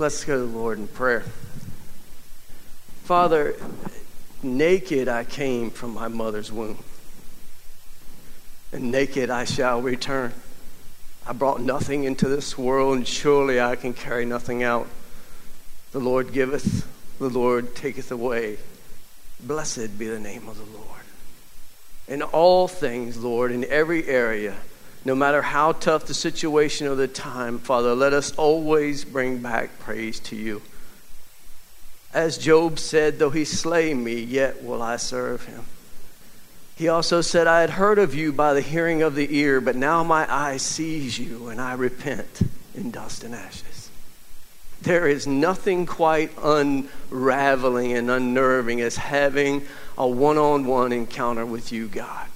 Let's go to the Lord in prayer. Father, naked I came from my mother's womb, and naked I shall return. I brought nothing into this world, and surely I can carry nothing out. The Lord giveth, the Lord taketh away. Blessed be the name of the Lord. In all things, Lord, in every area, no matter how tough the situation or the time, Father, let us always bring back praise to you. As Job said, though he slay me, yet will I serve him. He also said, I had heard of you by the hearing of the ear, but now my eye sees you, and I repent in dust and ashes. There is nothing quite unraveling and unnerving as having a one on one encounter with you, God.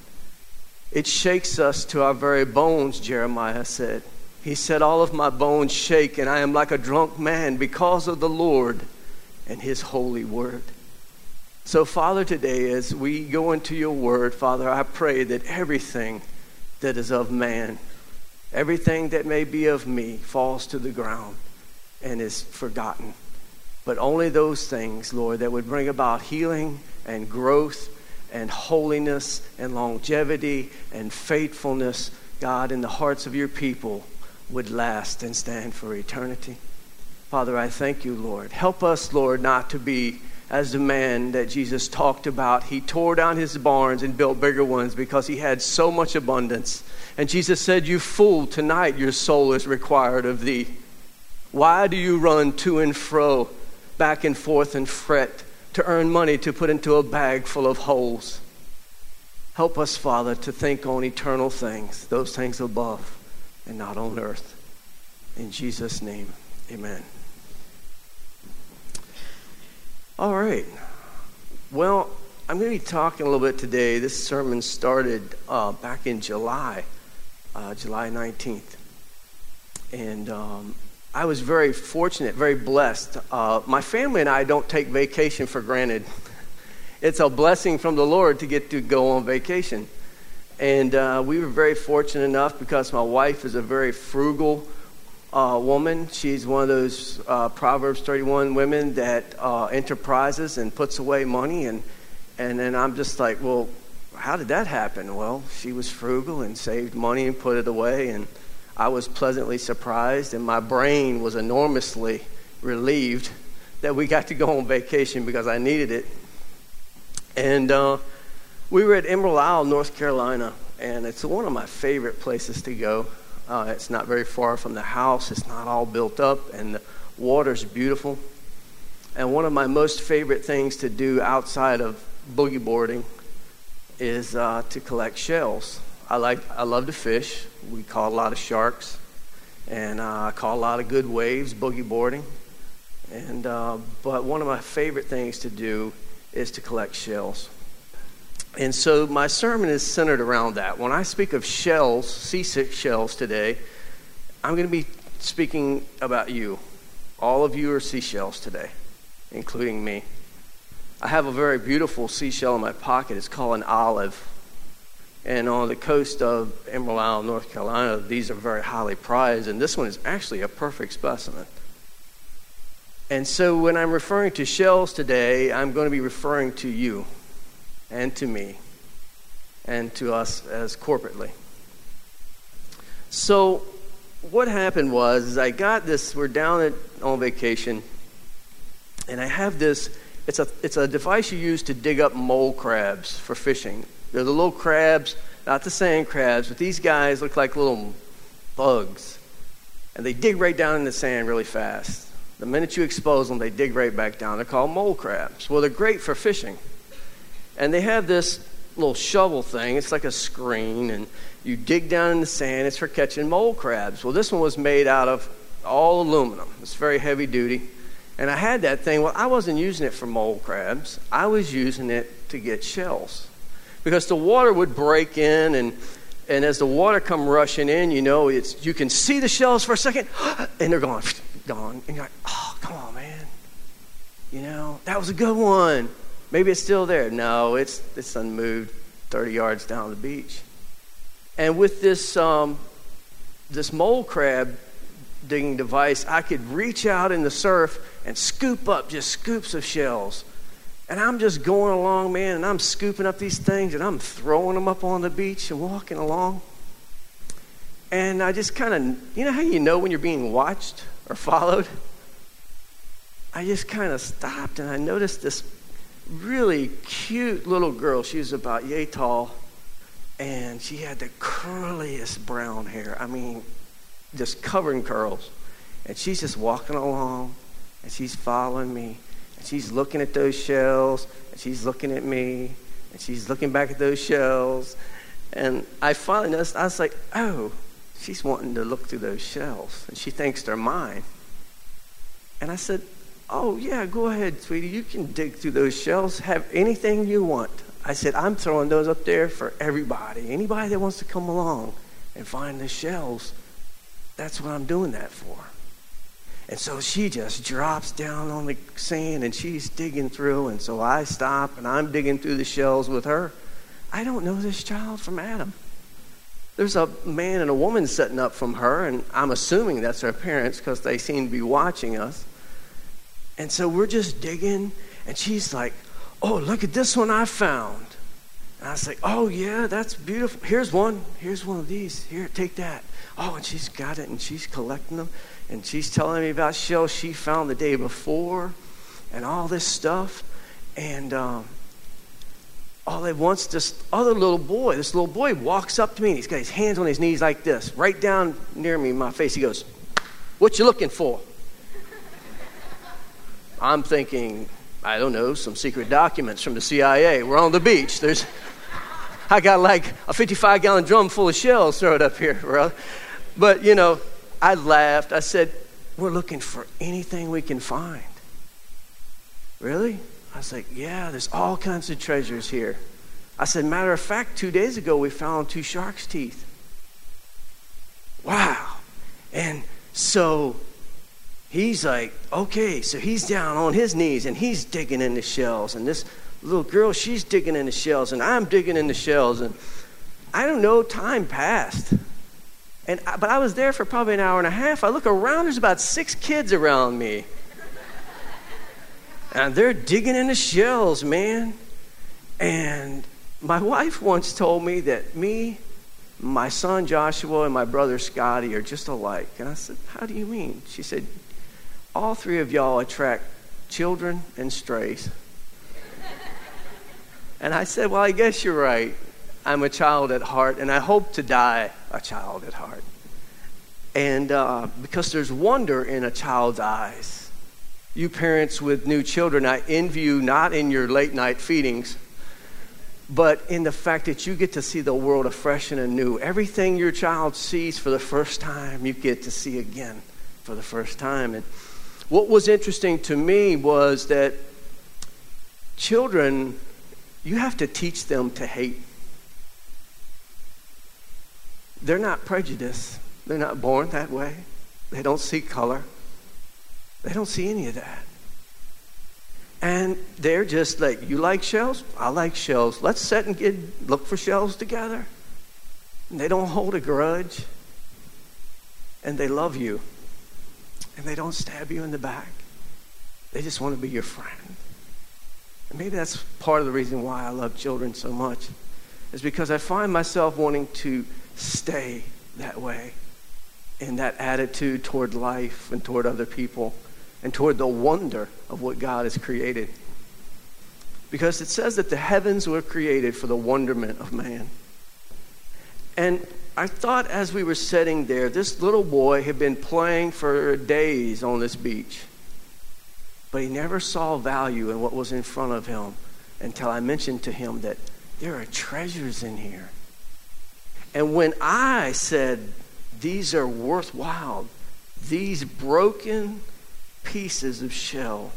It shakes us to our very bones, Jeremiah said. He said, All of my bones shake, and I am like a drunk man because of the Lord and his holy word. So, Father, today, as we go into your word, Father, I pray that everything that is of man, everything that may be of me, falls to the ground and is forgotten. But only those things, Lord, that would bring about healing and growth and holiness and longevity and faithfulness, God, in the hearts of your people would last and stand for eternity. Father, I thank you, Lord. Help us, Lord, not to be as the man that Jesus talked about. He tore down his barns and built bigger ones because he had so much abundance. And Jesus said, You fool, tonight your soul is required of thee. Why do you run to and fro, back and forth, and fret? To earn money to put into a bag full of holes. Help us, Father, to think on eternal things, those things above and not on earth. In Jesus' name, amen. All right. Well, I'm going to be talking a little bit today. This sermon started uh, back in July, uh, July 19th. And um, I was very fortunate, very blessed. Uh, my family and I don't take vacation for granted. It's a blessing from the Lord to get to go on vacation. And uh, we were very fortunate enough because my wife is a very frugal uh, woman. She's one of those uh, Proverbs 31 women that uh, enterprises and puts away money. And, and then I'm just like, well, how did that happen? Well, she was frugal and saved money and put it away. And I was pleasantly surprised, and my brain was enormously relieved that we got to go on vacation because I needed it. And uh, we were at Emerald Isle, North Carolina, and it's one of my favorite places to go. Uh, it's not very far from the house, it's not all built up, and the water's beautiful. And one of my most favorite things to do outside of boogie boarding is uh, to collect shells. I like I love to fish. We caught a lot of sharks, and uh, I caught a lot of good waves boogie boarding. And uh, but one of my favorite things to do is to collect shells. And so my sermon is centered around that. When I speak of shells, seasick shells today, I'm going to be speaking about you. All of you are seashells today, including me. I have a very beautiful seashell in my pocket. It's called an olive. And on the coast of Emerald Isle, North Carolina, these are very highly prized, and this one is actually a perfect specimen. And so when I'm referring to shells today, I'm going to be referring to you and to me and to us as corporately. So what happened was I got this, we're down at, on vacation, and I have this, it's a, it's a device you use to dig up mole crabs for fishing. They're the little crabs, not the sand crabs, but these guys look like little bugs. And they dig right down in the sand really fast. The minute you expose them, they dig right back down. They're called mole crabs. Well, they're great for fishing. And they have this little shovel thing. It's like a screen, and you dig down in the sand. It's for catching mole crabs. Well, this one was made out of all aluminum. It's very heavy duty. And I had that thing. Well, I wasn't using it for mole crabs. I was using it to get shells because the water would break in and and as the water come rushing in, you know, it's you can see the shells for a second, and they're gone, gone, and you're like, oh, come on, man, you know, that was a good one. Maybe it's still there. No, it's it's unmoved, thirty yards down the beach. And with this um, this mole crab digging device, I could reach out in the surf and scoop up just scoops of shells. And I'm just going along, man, and I'm scooping up these things and I'm throwing them up on the beach and walking along. And I just kind of, you know how you know when you're being watched or followed? I just kind of stopped and I noticed this really cute little girl. She was about yay tall and she had the curliest brown hair. I mean, just covered in curls. And she's just walking along and she's following me. And she's looking at those shells and she's looking at me and she's looking back at those shells. And I finally noticed, I was like, oh, she's wanting to look through those shells and she thinks they're mine. And I said, oh, yeah, go ahead, sweetie. You can dig through those shells, have anything you want. I said, I'm throwing those up there for everybody. Anybody that wants to come along and find the shells, that's what I'm doing that for. And so she just drops down on the sand and she's digging through. And so I stop and I'm digging through the shells with her. I don't know this child from Adam. There's a man and a woman sitting up from her, and I'm assuming that's her parents because they seem to be watching us. And so we're just digging, and she's like, Oh, look at this one I found. And I say, Oh, yeah, that's beautiful. Here's one. Here's one of these. Here, take that. Oh, and she's got it and she's collecting them. And she's telling me about shells she found the day before and all this stuff. And um, all at once, this other little boy, this little boy walks up to me and he's got his hands on his knees like this, right down near me, my face. He goes, What you looking for? I'm thinking, I don't know, some secret documents from the CIA. We're on the beach. There's, I got like a 55 gallon drum full of shells thrown up here, bro. But, you know, I laughed. I said, We're looking for anything we can find. Really? I was like, Yeah, there's all kinds of treasures here. I said, Matter of fact, two days ago we found two shark's teeth. Wow. And so he's like, okay, so he's down on his knees and he's digging in the shells. And this little girl, she's digging in the shells, and I'm digging in the shells. And I don't know, time passed. And, but I was there for probably an hour and a half. I look around, there's about six kids around me. and they're digging in the shells, man. And my wife once told me that me, my son Joshua, and my brother Scotty are just alike. And I said, How do you mean? She said, all three of y'all attract children and strays. and I said, Well, I guess you're right. I'm a child at heart, and I hope to die a child at heart. And uh, because there's wonder in a child's eyes. You parents with new children, I envy you not in your late night feedings, but in the fact that you get to see the world afresh and anew. Everything your child sees for the first time, you get to see again for the first time. And what was interesting to me was that children, you have to teach them to hate. They're not prejudiced, they're not born that way. They don't see color, they don't see any of that. And they're just like, you like shells? I like shells. Let's sit and get, look for shells together. And they don't hold a grudge. And they love you and they don't stab you in the back. They just want to be your friend. And maybe that's part of the reason why I love children so much, is because I find myself wanting to stay that way in that attitude toward life and toward other people and toward the wonder of what God has created. Because it says that the heavens were created for the wonderment of man. And I thought as we were sitting there, this little boy had been playing for days on this beach, but he never saw value in what was in front of him until I mentioned to him that there are treasures in here. And when I said, These are worthwhile, these broken pieces of shell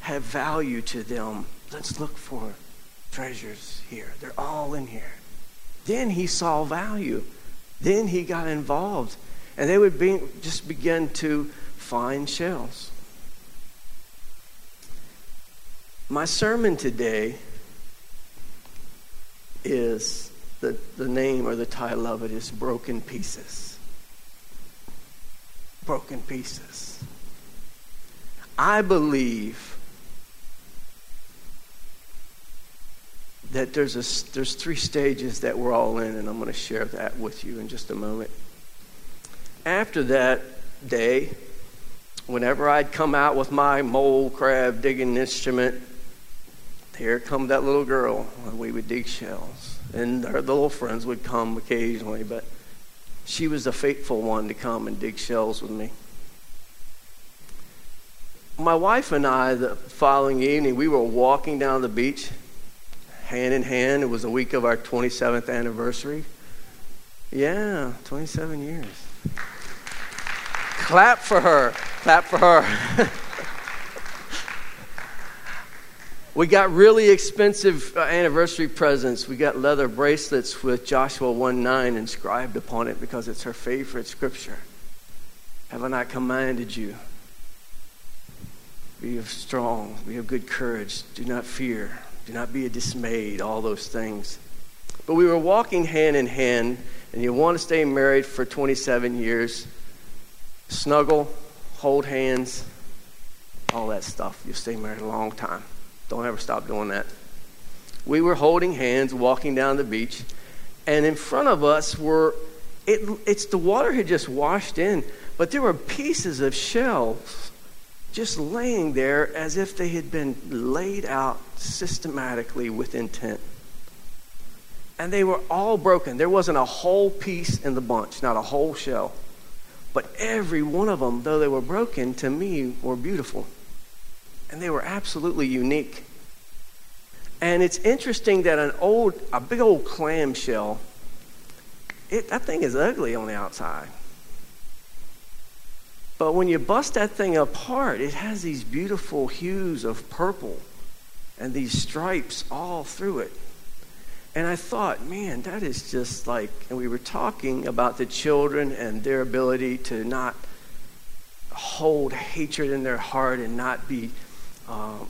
have value to them, let's look for treasures here. They're all in here. Then he saw value. Then he got involved. And they would be, just begin to find shells. My sermon today is the, the name or the title of it is Broken Pieces. broken pieces. I believe that there's, a, there's three stages that we're all in, and I'm going to share that with you in just a moment. After that day, whenever I'd come out with my mole crab digging instrument, here come that little girl, and we would dig shells. And her little friends would come occasionally, but she was the faithful one to come and dig shells with me. My wife and I, the following evening, we were walking down the beach hand in hand. It was a week of our 27th anniversary. Yeah, 27 years. Clap for her. Clap for her. we got really expensive uh, anniversary presents. We got leather bracelets with Joshua 1 9 inscribed upon it because it's her favorite scripture. Have I not commanded you? Be of strong, be of good courage, do not fear. Do not be dismayed, all those things. But we were walking hand in hand, and you want to stay married for 27 years. Snuggle, hold hands, all that stuff. You'll stay married a long time. Don't ever stop doing that. We were holding hands, walking down the beach, and in front of us were, it, it's the water had just washed in, but there were pieces of shells just laying there as if they had been laid out systematically with intent. And they were all broken. There wasn't a whole piece in the bunch, not a whole shell. But every one of them, though they were broken, to me were beautiful. And they were absolutely unique. And it's interesting that an old, a big old clam shell, it, that thing is ugly on the outside. But when you bust that thing apart, it has these beautiful hues of purple and these stripes all through it. And I thought, man, that is just like, and we were talking about the children and their ability to not hold hatred in their heart and not be um,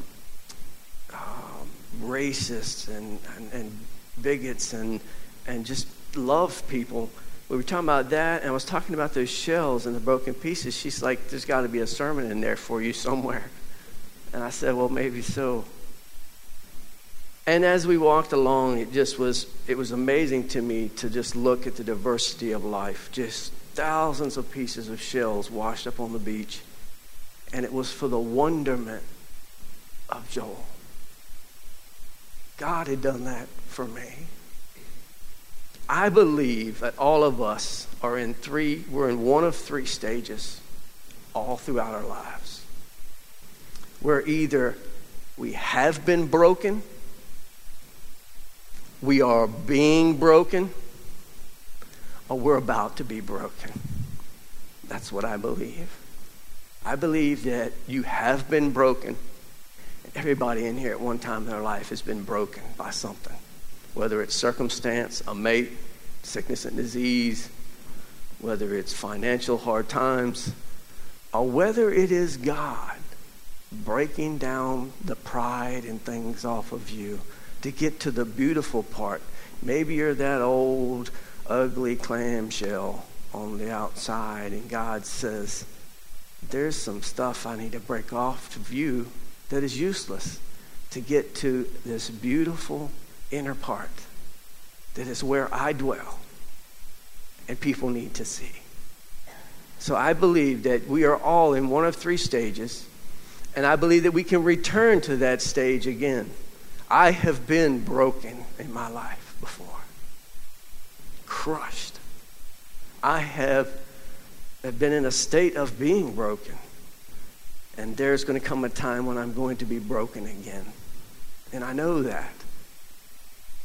um, racists and, and, and bigots and, and just love people we were talking about that, and I was talking about those shells and the broken pieces. She's like, There's got to be a sermon in there for you somewhere. And I said, Well, maybe so. And as we walked along, it just was, it was amazing to me to just look at the diversity of life. Just thousands of pieces of shells washed up on the beach. And it was for the wonderment of Joel. God had done that for me. I believe that all of us are in three, we're in one of three stages all throughout our lives. Where either we have been broken, we are being broken, or we're about to be broken. That's what I believe. I believe that you have been broken. Everybody in here at one time in their life has been broken by something whether it's circumstance, a mate, sickness and disease, whether it's financial hard times, or whether it is God breaking down the pride and things off of you to get to the beautiful part. Maybe you're that old, ugly clamshell on the outside, and God says, There's some stuff I need to break off of you that is useless to get to this beautiful inner part that is where I dwell and people need to see. So I believe that we are all in one of three stages, and I believe that we can return to that stage again. I have been broken in my life before, crushed. I have have been in a state of being broken. And there's going to come a time when I'm going to be broken again. And I know that.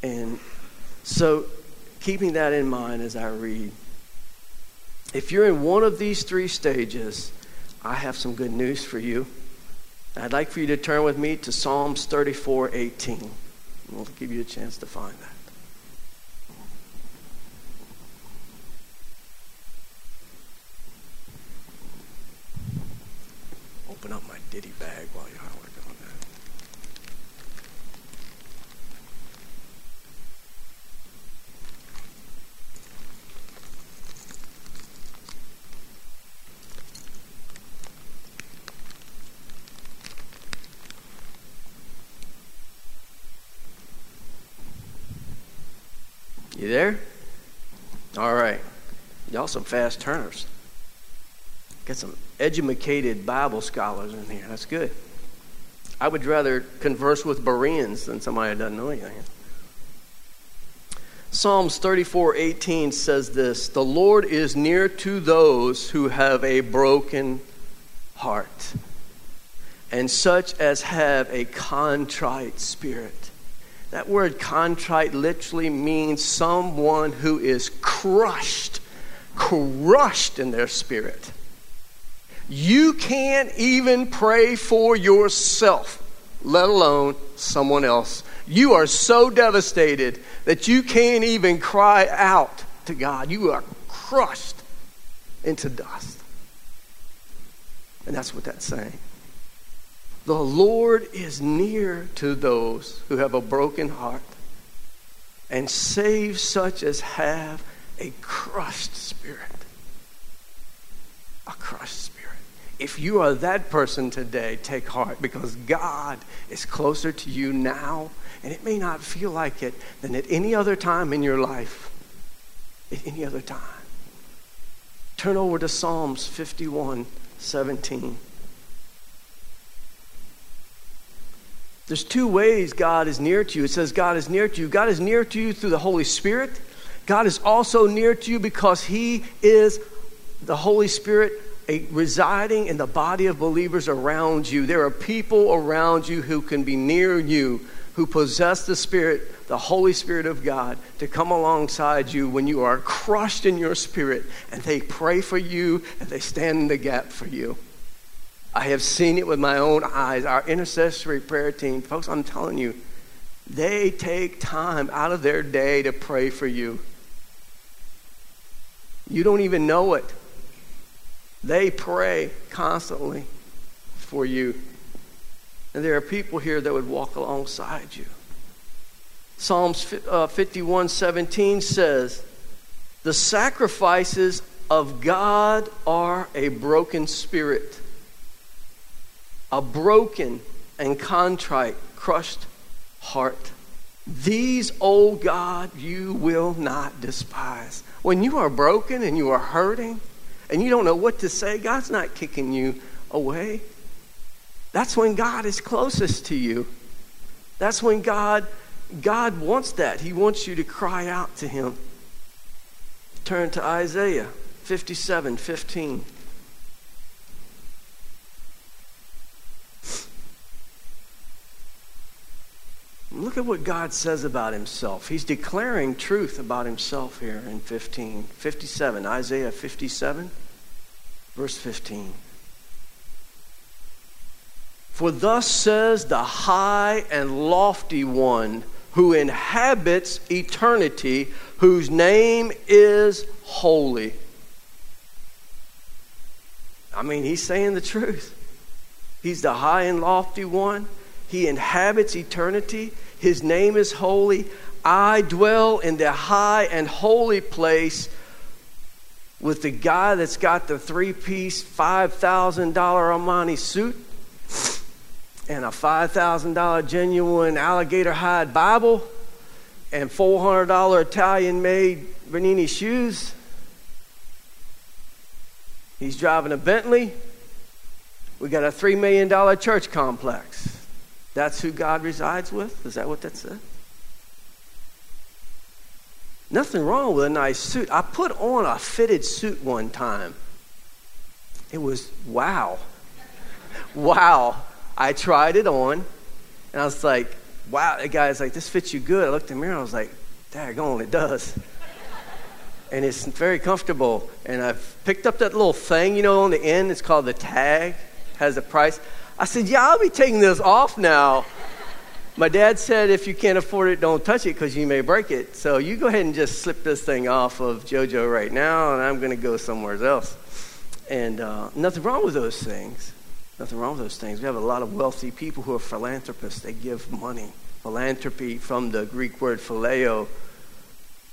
And so, keeping that in mind as I read, if you're in one of these three stages, I have some good news for you. I'd like for you to turn with me to Psalms 34 18. We'll give you a chance to find that. open up my ditty bag while you're are on that. You there? All right. Y'all some fast turners. Got some educated Bible scholars in here. That's good. I would rather converse with Bereans than somebody that doesn't know anything. Psalms 34:18 says this, "The Lord is near to those who have a broken heart, and such as have a contrite spirit." That word contrite literally means someone who is crushed, crushed in their spirit. You can't even pray for yourself, let alone someone else. You are so devastated that you can't even cry out to God. You are crushed into dust. And that's what that's saying. The Lord is near to those who have a broken heart and save such as have a crushed spirit. A crushed spirit. If you are that person today, take heart because God is closer to you now, and it may not feel like it than at any other time in your life. At any other time. Turn over to Psalms 51 17. There's two ways God is near to you. It says God is near to you. God is near to you through the Holy Spirit. God is also near to you because He is the Holy Spirit a, residing in the body of believers around you. There are people around you who can be near you, who possess the Spirit, the Holy Spirit of God, to come alongside you when you are crushed in your spirit, and they pray for you and they stand in the gap for you. I have seen it with my own eyes. Our intercessory prayer team, folks, I'm telling you, they take time out of their day to pray for you. You don't even know it. They pray constantly for you. And there are people here that would walk alongside you. Psalms uh, 51 17 says, The sacrifices of God are a broken spirit, a broken and contrite, crushed heart. These, O God, you will not despise. When you are broken and you are hurting, and you don't know what to say, God's not kicking you away. That's when God is closest to you. That's when God God wants that. He wants you to cry out to him. Turn to Isaiah 57 15. Look at what God says about himself. He's declaring truth about himself here in 15, 57, Isaiah 57, verse 15. For thus says the high and lofty one who inhabits eternity, whose name is holy. I mean, he's saying the truth. He's the high and lofty one. He inhabits eternity. His name is holy. I dwell in the high and holy place with the guy that's got the three piece, $5,000 Armani suit and a $5,000 genuine alligator hide Bible and $400 Italian made Bernini shoes. He's driving a Bentley. We got a $3 million church complex. That's who God resides with? Is that what that said? Nothing wrong with a nice suit. I put on a fitted suit one time. It was wow. wow. I tried it on, and I was like, wow. The guy's like, this fits you good. I looked in the mirror, I was like, daggone, it does. and it's very comfortable. And I've picked up that little thing, you know, on the end. It's called the tag, has a price. I said, Yeah, I'll be taking this off now. My dad said, If you can't afford it, don't touch it because you may break it. So you go ahead and just slip this thing off of JoJo right now, and I'm going to go somewhere else. And uh, nothing wrong with those things. Nothing wrong with those things. We have a lot of wealthy people who are philanthropists. They give money. Philanthropy from the Greek word phileo,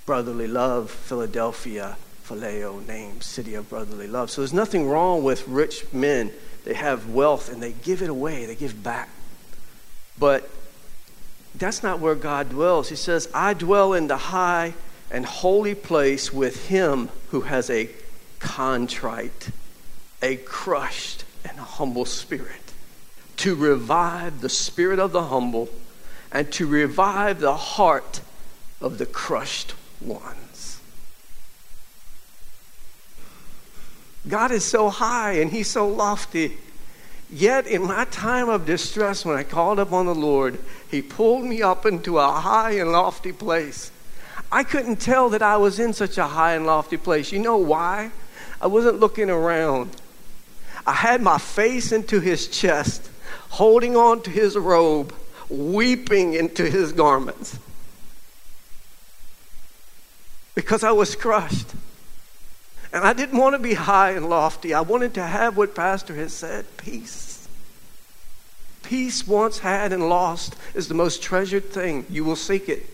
brotherly love, Philadelphia, phileo, name, city of brotherly love. So there's nothing wrong with rich men they have wealth and they give it away, they give back. But that's not where God dwells. He says, I dwell in the high and holy place with him who has a contrite, a crushed, and a humble spirit, to revive the spirit of the humble and to revive the heart of the crushed ones. God is so high and He's so lofty. Yet, in my time of distress, when I called upon the Lord, He pulled me up into a high and lofty place. I couldn't tell that I was in such a high and lofty place. You know why? I wasn't looking around. I had my face into His chest, holding on to His robe, weeping into His garments because I was crushed. And I didn't want to be high and lofty. I wanted to have what Pastor has said peace. Peace, once had and lost, is the most treasured thing. You will seek it.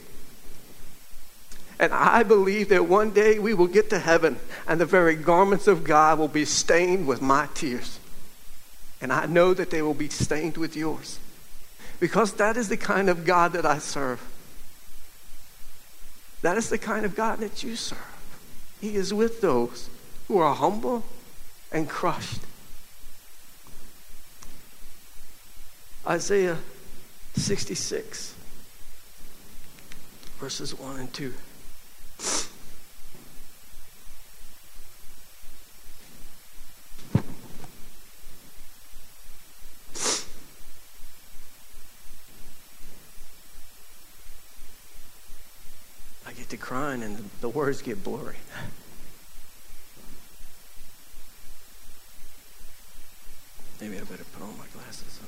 And I believe that one day we will get to heaven and the very garments of God will be stained with my tears. And I know that they will be stained with yours. Because that is the kind of God that I serve. That is the kind of God that you serve. He is with those who are humble and crushed. Isaiah 66, verses 1 and 2. To crying and the, words get blurry. Maybe I better put on my glasses.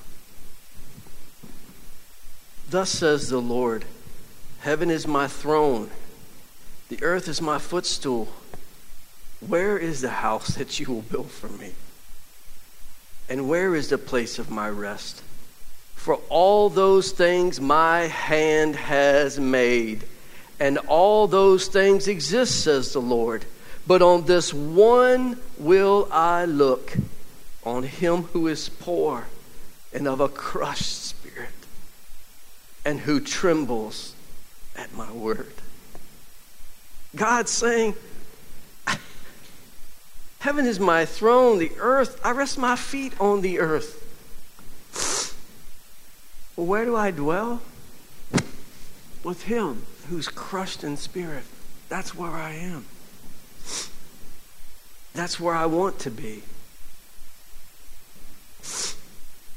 Thus says the Lord Heaven is my throne, the earth is my footstool. Where is the house that you will build for me? And where is the place of my rest? For all those things my hand has made and all those things exist, says the Lord. But on this one will I look, on him who is poor and of a crushed spirit, and who trembles at my word. God's saying, Heaven is my throne, the earth, I rest my feet on the earth. Where do I dwell? With Him who's crushed in spirit. That's where I am. That's where I want to be.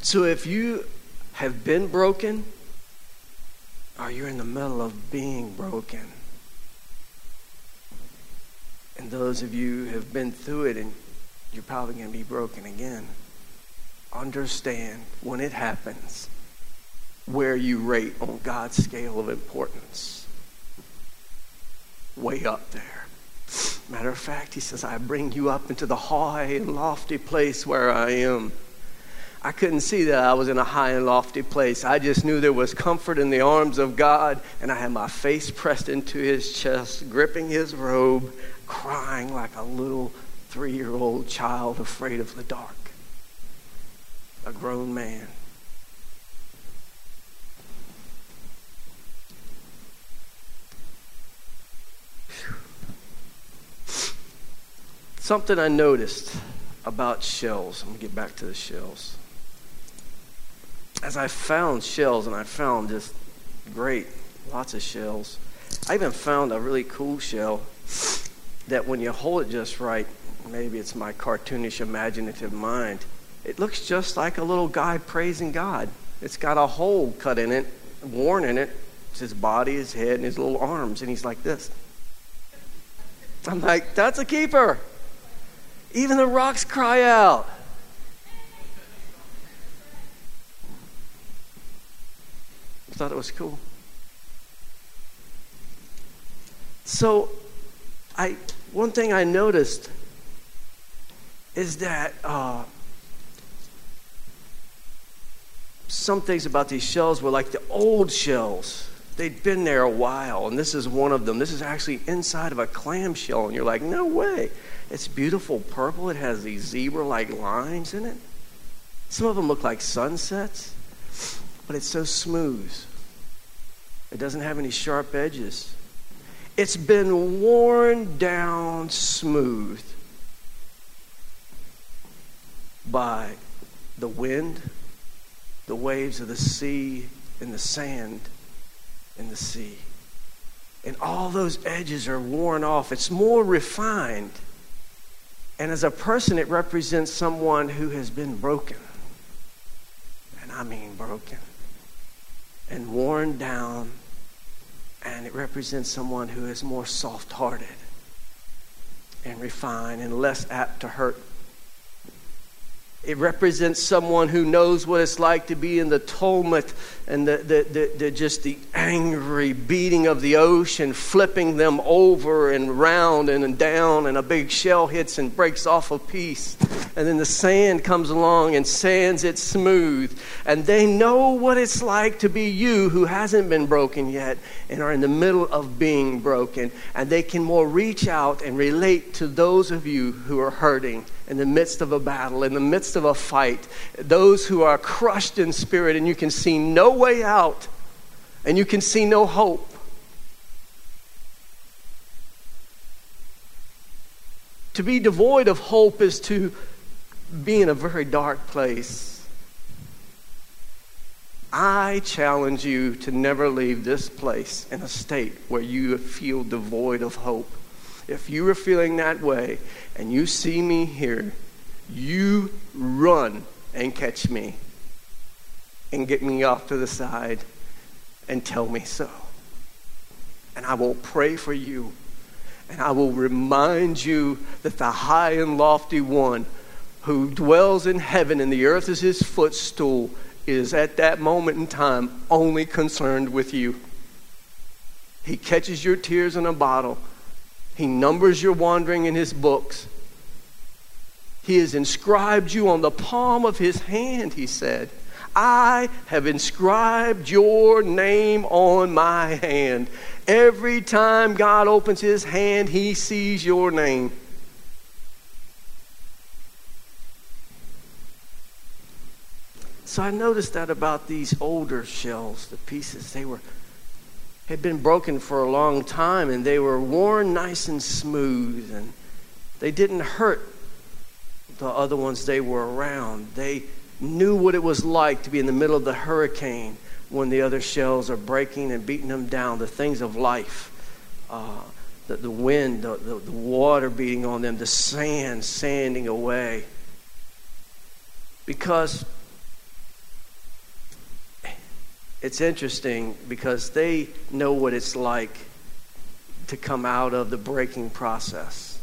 So if you have been broken, or you're in the middle of being broken, and those of you who have been through it and you're probably going to be broken again, understand when it happens where you rate on God's scale of importance way up there. Matter of fact, he says, I bring you up into the high and lofty place where I am. I couldn't see that I was in a high and lofty place. I just knew there was comfort in the arms of God, and I had my face pressed into his chest, gripping his robe, crying like a little three year old child afraid of the dark. A grown man. Something I noticed about shells. I'm going to get back to the shells. As I found shells, and I found just great, lots of shells, I even found a really cool shell that when you hold it just right, maybe it's my cartoonish imaginative mind, it looks just like a little guy praising God. It's got a hole cut in it, worn in it. It's his body, his head, and his little arms, and he's like this. I'm like, that's a keeper. Even the rocks cry out. I thought it was cool. So, I one thing I noticed is that uh, some things about these shells were like the old shells. They'd been there a while, and this is one of them. This is actually inside of a clam shell, and you're like, no way. It's beautiful purple. It has these zebra like lines in it. Some of them look like sunsets, but it's so smooth. It doesn't have any sharp edges. It's been worn down smooth by the wind, the waves of the sea, and the sand in the sea. And all those edges are worn off. It's more refined. And as a person, it represents someone who has been broken. And I mean broken. And worn down. And it represents someone who is more soft hearted and refined and less apt to hurt it represents someone who knows what it's like to be in the tumult and the, the, the, the, just the angry beating of the ocean, flipping them over and round and down, and a big shell hits and breaks off a piece. And then the sand comes along and sands it smooth. And they know what it's like to be you who hasn't been broken yet and are in the middle of being broken. And they can more reach out and relate to those of you who are hurting in the midst of a battle, in the midst of a fight, those who are crushed in spirit and you can see no way out and you can see no hope. To be devoid of hope is to be in a very dark place. I challenge you to never leave this place in a state where you feel devoid of hope. If you are feeling that way and you see me here, you run and catch me and get me off to the side and tell me so. And I will pray for you. And I will remind you that the high and lofty one who dwells in heaven and the earth is his footstool is at that moment in time only concerned with you. He catches your tears in a bottle he numbers your wandering in his books. He has inscribed you on the palm of his hand, he said. I have inscribed your name on my hand. Every time God opens his hand, he sees your name. So I noticed that about these older shells, the pieces, they were had been broken for a long time and they were worn nice and smooth and they didn't hurt the other ones they were around. They knew what it was like to be in the middle of the hurricane when the other shells are breaking and beating them down, the things of life. Uh, the, the wind, the, the, the water beating on them, the sand sanding away. Because it's interesting because they know what it's like to come out of the breaking process.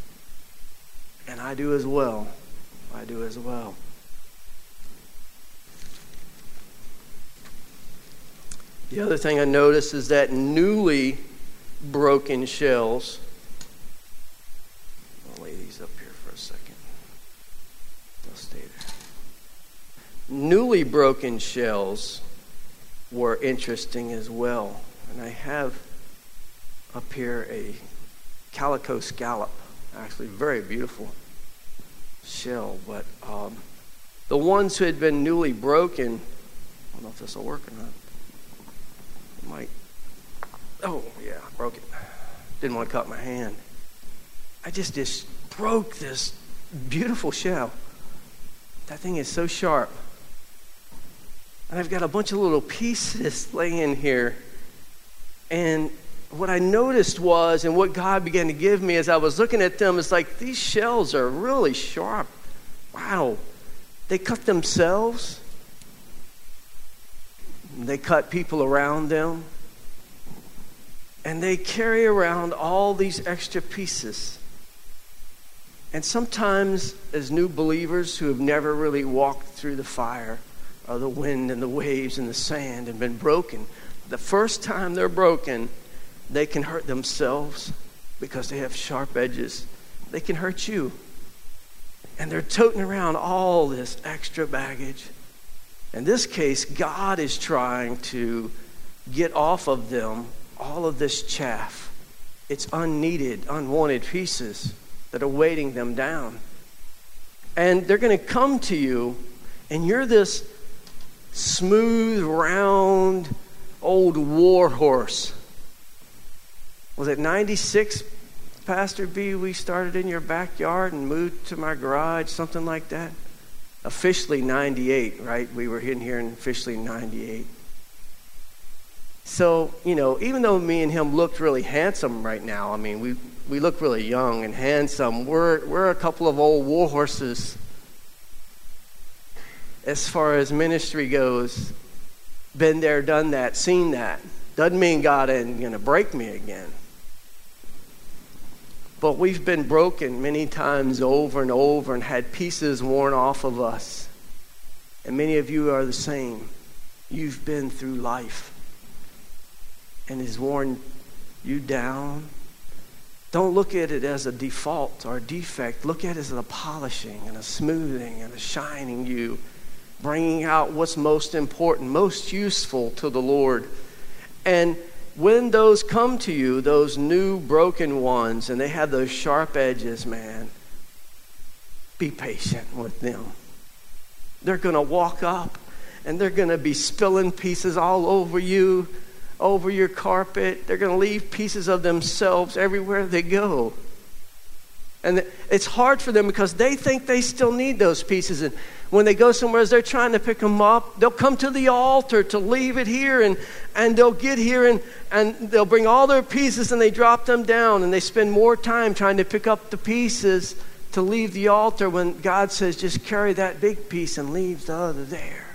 And I do as well. I do as well. The other thing I notice is that newly broken shells. I'll lay these up here for a second. They'll stay there. Newly broken shells were interesting as well. And I have up here a calico scallop, actually very beautiful shell. But um, the ones who had been newly broken, I don't know if this will work or not. Might. Oh yeah, I broke it. Didn't want to cut my hand. I just just broke this beautiful shell. That thing is so sharp. And I've got a bunch of little pieces laying here. And what I noticed was, and what God began to give me as I was looking at them, is like these shells are really sharp. Wow. They cut themselves, they cut people around them, and they carry around all these extra pieces. And sometimes, as new believers who have never really walked through the fire, the wind and the waves and the sand and been broken. The first time they're broken, they can hurt themselves because they have sharp edges. They can hurt you. And they're toting around all this extra baggage. In this case, God is trying to get off of them all of this chaff. It's unneeded, unwanted pieces that are weighting them down. And they're going to come to you, and you're this smooth, round, old war horse. was it 96, Pastor B? We started in your backyard and moved to my garage, something like that. Officially 98, right? We were in here in officially 98. So, you know, even though me and him looked really handsome right now, I mean, we, we look really young and handsome, we're, we're a couple of old war horses as far as ministry goes. Been there, done that, seen that. Doesn't mean God ain't going to break me again. But we've been broken many times over and over and had pieces worn off of us. And many of you are the same. You've been through life and has worn you down. Don't look at it as a default or a defect. Look at it as a polishing and a smoothing and a shining you, bringing out what's most important, most useful to the Lord. And when those come to you, those new broken ones, and they have those sharp edges, man, be patient with them. They're going to walk up and they're going to be spilling pieces all over you over your carpet. They're going to leave pieces of themselves everywhere they go. And it's hard for them because they think they still need those pieces. And when they go somewhere, as they're trying to pick them up, they'll come to the altar to leave it here. And, and they'll get here and, and they'll bring all their pieces and they drop them down. And they spend more time trying to pick up the pieces to leave the altar when God says, just carry that big piece and leave the other there.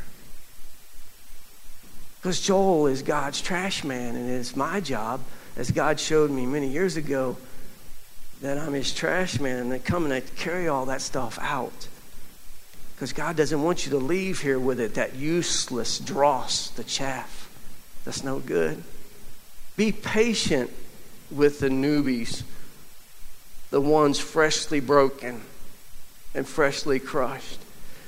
Because Joel is God's trash man, and it's my job, as God showed me many years ago, that I'm his trash man, and I come and I carry all that stuff out. Because God doesn't want you to leave here with it, that useless dross, the chaff. That's no good. Be patient with the newbies, the ones freshly broken and freshly crushed.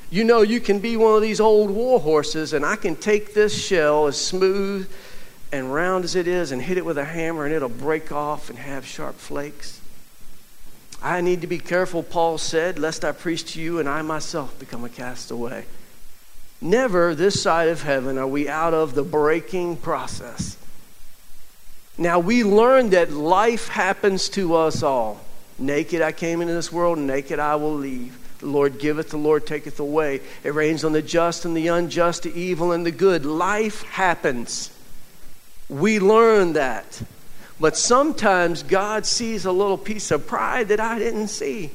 You know, you can be one of these old war horses, and I can take this shell as smooth and round as it is and hit it with a hammer, and it'll break off and have sharp flakes. I need to be careful, Paul said, lest I preach to you and I myself become a castaway. Never this side of heaven are we out of the breaking process. Now, we learn that life happens to us all. Naked I came into this world, naked I will leave. The Lord giveth, the Lord taketh away. It rains on the just and the unjust, the evil and the good. Life happens. We learn that. But sometimes God sees a little piece of pride that I didn't see,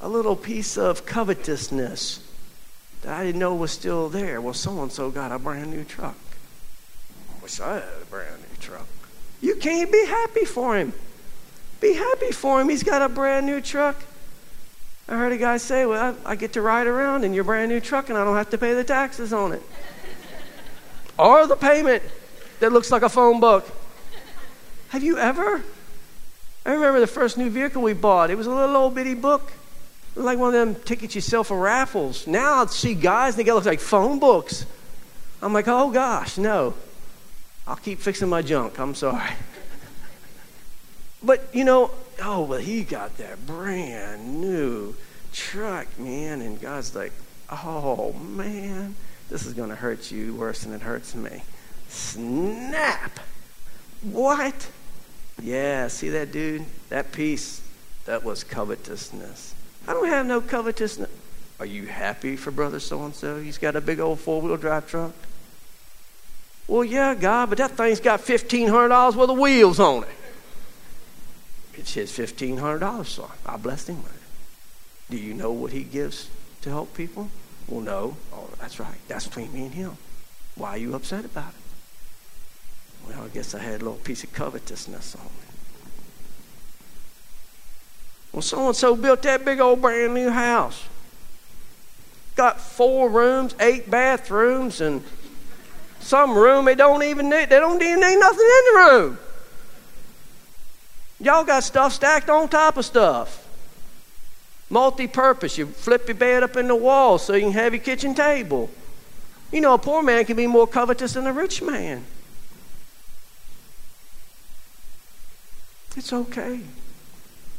a little piece of covetousness that I didn't know was still there. Well, so and so got a brand new truck. I wish I had a brand new truck. You can't be happy for him. Be happy for him. He's got a brand new truck. I heard a guy say, Well, I, I get to ride around in your brand new truck and I don't have to pay the taxes on it. or the payment that looks like a phone book. Have you ever? I remember the first new vehicle we bought. It was a little old bitty book. like one of them tickets you sell for raffles. Now I see guys, and they look like phone books. I'm like, oh gosh, no. I'll keep fixing my junk. I'm sorry. but you know, oh, well, he got that brand new truck, man. And God's like, oh, man, this is going to hurt you worse than it hurts me. Snap. What? Yeah, see that dude? That piece, that was covetousness. I don't have no covetousness. Are you happy for brother so and so? He's got a big old four wheel drive truck. Well, yeah, God, but that thing's got $1,500 worth of wheels on it. It's his $1,500, so I blessed him with it. Do you know what he gives to help people? Well, no. Oh, that's right. That's between me and him. Why are you upset about it? Well, I guess I had a little piece of covetousness on me. Well, so and so built that big old brand new house. Got four rooms, eight bathrooms, and some room they don't even need. They don't even need nothing in the room. Y'all got stuff stacked on top of stuff. Multi purpose. You flip your bed up in the wall so you can have your kitchen table. You know, a poor man can be more covetous than a rich man. It's okay.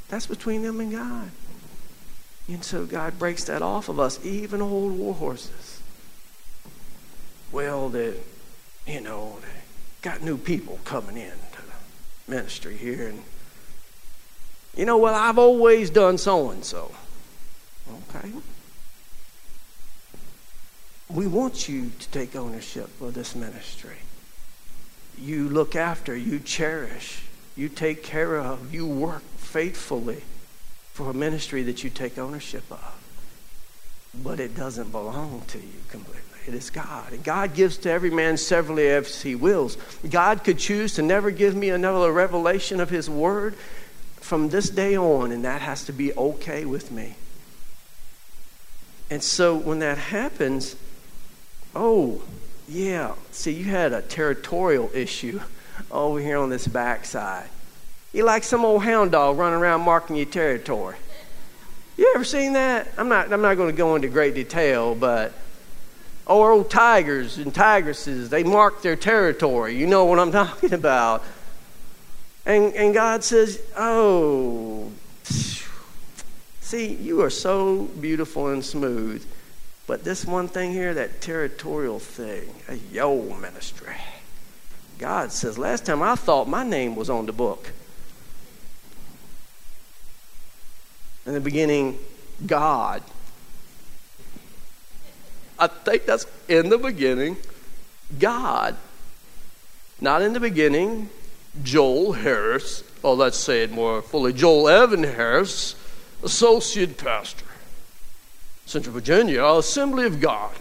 That's between them and God. And so God breaks that off of us, even old war horses. Well, they, you know, they got new people coming in to the ministry here. And you know, well, I've always done so and so. Okay. We want you to take ownership of this ministry. You look after, you cherish, you take care of, you work faithfully for a ministry that you take ownership of. But it doesn't belong to you completely. It is God. And God gives to every man severally as he wills. God could choose to never give me another revelation of his word from this day on, and that has to be okay with me. And so when that happens, oh, yeah, see, you had a territorial issue over here on this backside. You like some old hound dog running around marking your territory. You ever seen that? I'm not, I'm not going to go into great detail, but or old tigers and tigresses, they mark their territory. You know what I'm talking about. And, and God says, Oh, see, you are so beautiful and smooth. But this one thing here, that territorial thing, a yo ministry. God says, Last time I thought my name was on the book. In the beginning, God I think that's in the beginning, God. Not in the beginning, Joel Harris, or let's say it more fully, Joel Evan Harris, associate pastor, Central Virginia, Assembly of God.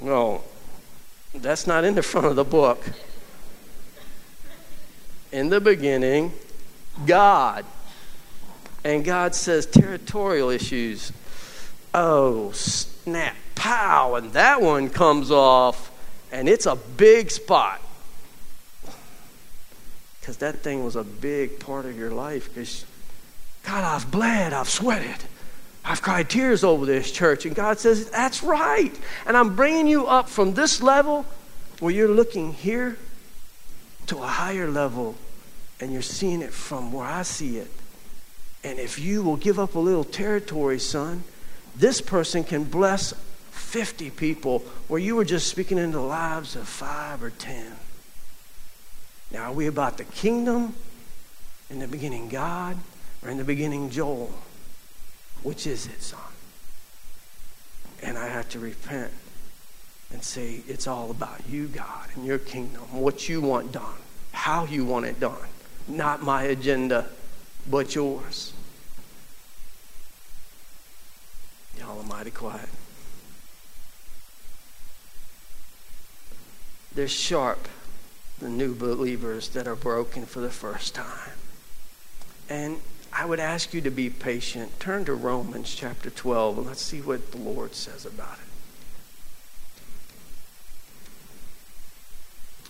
No, that's not in the front of the book. In the beginning, God. And God says territorial issues. Oh, snap, pow, and that one comes off, and it's a big spot. Because that thing was a big part of your life. Because, God, I've bled, I've sweated. I've cried tears over this church. And God says, That's right. And I'm bringing you up from this level where you're looking here to a higher level and you're seeing it from where I see it. And if you will give up a little territory, son, this person can bless 50 people where you were just speaking into the lives of five or 10. Now, are we about the kingdom? In the beginning, God, or in the beginning, Joel? Which is it, son? And I have to repent and say, it's all about you, God, and your kingdom, what you want done, how you want it done. Not my agenda, but yours. Y'all are mighty quiet. They're sharp, the new believers that are broken for the first time. And I would ask you to be patient. Turn to Romans chapter 12 and let's see what the Lord says about it.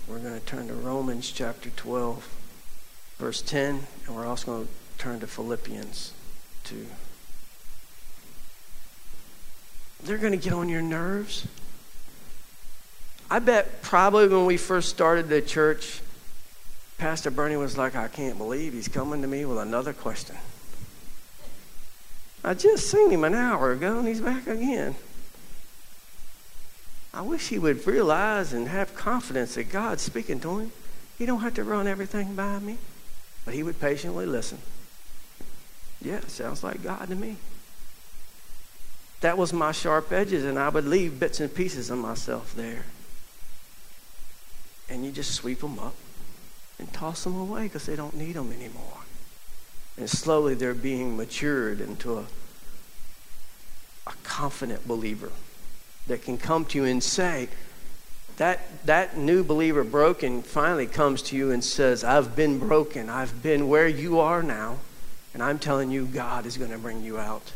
We're going to turn to Romans chapter 12, verse 10, and we're also going to turn to Philippians 2 they're going to get on your nerves. I bet probably when we first started the church, Pastor Bernie was like, I can't believe he's coming to me with another question. I just seen him an hour ago and he's back again. I wish he would realize and have confidence that God's speaking to him. He don't have to run everything by me, but he would patiently listen. Yeah, sounds like God to me. That was my sharp edges, and I would leave bits and pieces of myself there. And you just sweep them up and toss them away because they don't need them anymore. And slowly they're being matured into a, a confident believer that can come to you and say, that, that new believer broken finally comes to you and says, I've been broken. I've been where you are now. And I'm telling you, God is going to bring you out.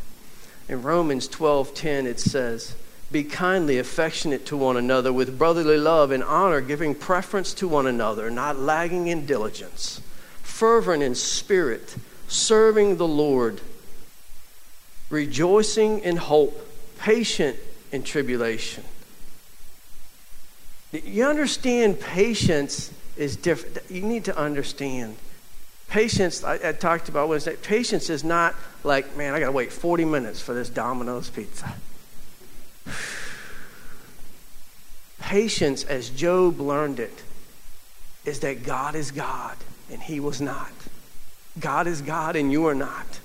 In Romans 12:10 it says, "Be kindly affectionate to one another with brotherly love and honor, giving preference to one another, not lagging in diligence, fervent in spirit, serving the Lord, rejoicing in hope, patient in tribulation." You understand patience is different. You need to understand Patience, I, I talked about Wednesday, patience is not like, man, I got to wait 40 minutes for this Domino's pizza. Patience, as Job learned it, is that God is God and he was not. God is God and you are not.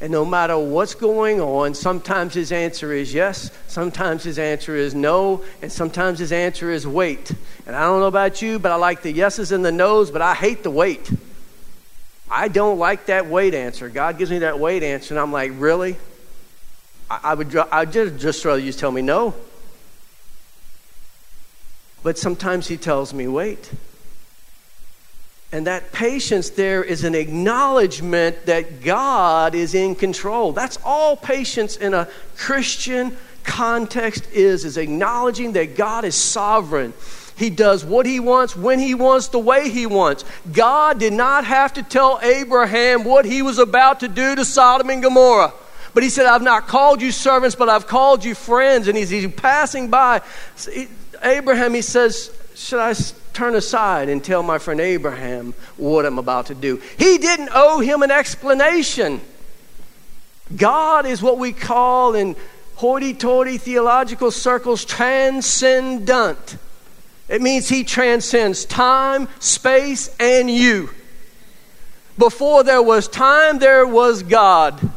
And no matter what's going on, sometimes his answer is yes, sometimes his answer is no, and sometimes his answer is wait. And I don't know about you, but I like the yeses and the nos, but I hate the wait. I don't like that wait answer. God gives me that wait answer, and I'm like, really? I, I would I just, just rather you tell me no. But sometimes he tells me, wait. And that patience there is an acknowledgement that God is in control. That's all patience in a Christian context is, is acknowledging that God is sovereign. He does what he wants, when he wants, the way he wants. God did not have to tell Abraham what he was about to do to Sodom and Gomorrah. But he said, I've not called you servants, but I've called you friends. And he's, he's passing by. Abraham, he says, Should I turn aside and tell my friend Abraham what I'm about to do. He didn't owe him an explanation. God is what we call in hoity toity theological circles transcendent. It means he transcends time, space, and you. Before there was time, there was God.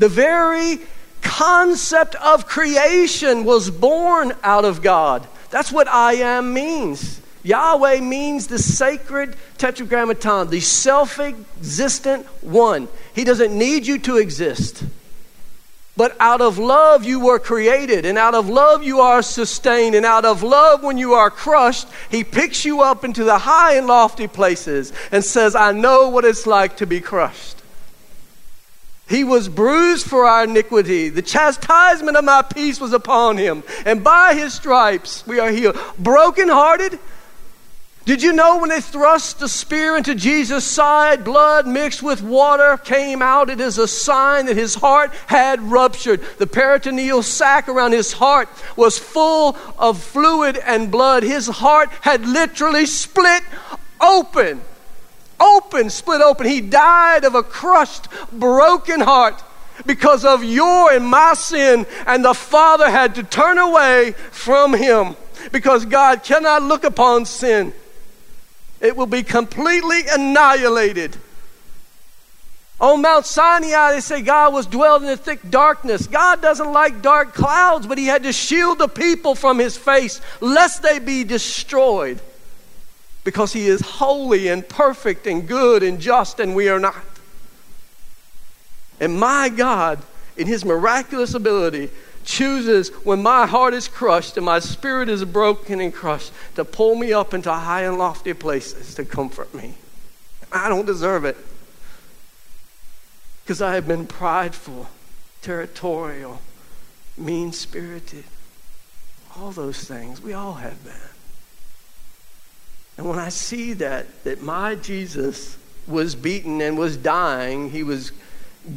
The very concept of creation was born out of God. That's what I am means. Yahweh means the sacred tetragrammaton, the self existent one. He doesn't need you to exist. But out of love, you were created, and out of love, you are sustained, and out of love, when you are crushed, He picks you up into the high and lofty places and says, I know what it's like to be crushed. He was bruised for our iniquity. The chastisement of my peace was upon him. And by his stripes we are healed. Brokenhearted. Did you know when they thrust the spear into Jesus' side, blood mixed with water came out? It is a sign that his heart had ruptured. The peritoneal sac around his heart was full of fluid and blood. His heart had literally split open open, split open. He died of a crushed, broken heart because of your and my sin, and the Father had to turn away from him because God cannot look upon sin. It will be completely annihilated. On Mount Sinai, they say God was dwelled in a thick darkness. God doesn't like dark clouds, but He had to shield the people from His face lest they be destroyed because He is holy and perfect and good and just, and we are not. And my God, in His miraculous ability, chooses when my heart is crushed and my spirit is broken and crushed to pull me up into high and lofty places to comfort me. I don't deserve it because I have been prideful, territorial, mean spirited. All those things. We all have been. And when I see that, that my Jesus was beaten and was dying, he was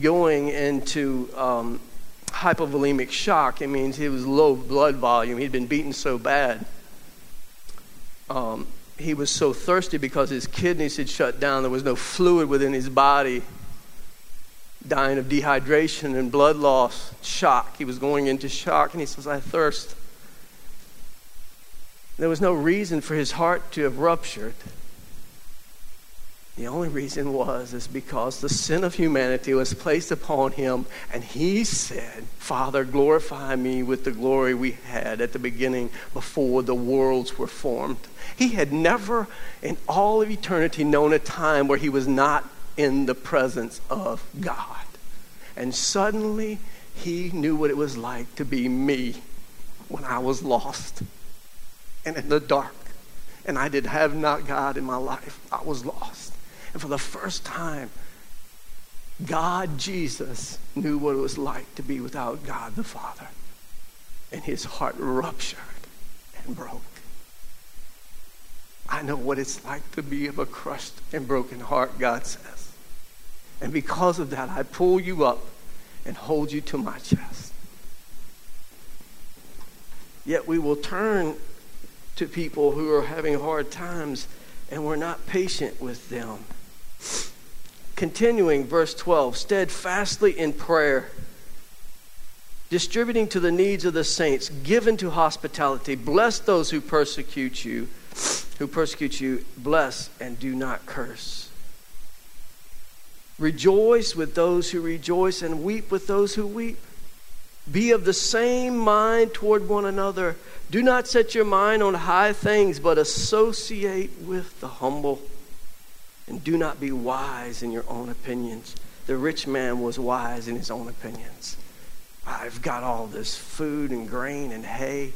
going into um, hypovolemic shock. It means he was low blood volume. He'd been beaten so bad. Um, he was so thirsty because his kidneys had shut down. There was no fluid within his body. Dying of dehydration and blood loss, shock. He was going into shock, and he says, I thirst. There was no reason for his heart to have ruptured. The only reason was is because the sin of humanity was placed upon him, and he said, Father, glorify me with the glory we had at the beginning before the worlds were formed. He had never in all of eternity known a time where he was not in the presence of God. And suddenly he knew what it was like to be me when I was lost and in the dark. And I did have not God in my life. I was lost. And for the first time, God, Jesus, knew what it was like to be without God the Father. And his heart ruptured and broke. I know what it's like to be of a crushed and broken heart, God says. And because of that, I pull you up and hold you to my chest. Yet we will turn to people who are having hard times and we're not patient with them. Continuing, verse 12 steadfastly in prayer, distributing to the needs of the saints, given to hospitality, bless those who persecute you, who persecute you, bless and do not curse. Rejoice with those who rejoice and weep with those who weep. Be of the same mind toward one another. Do not set your mind on high things, but associate with the humble. And do not be wise in your own opinions. The rich man was wise in his own opinions. I've got all this food and grain and hay.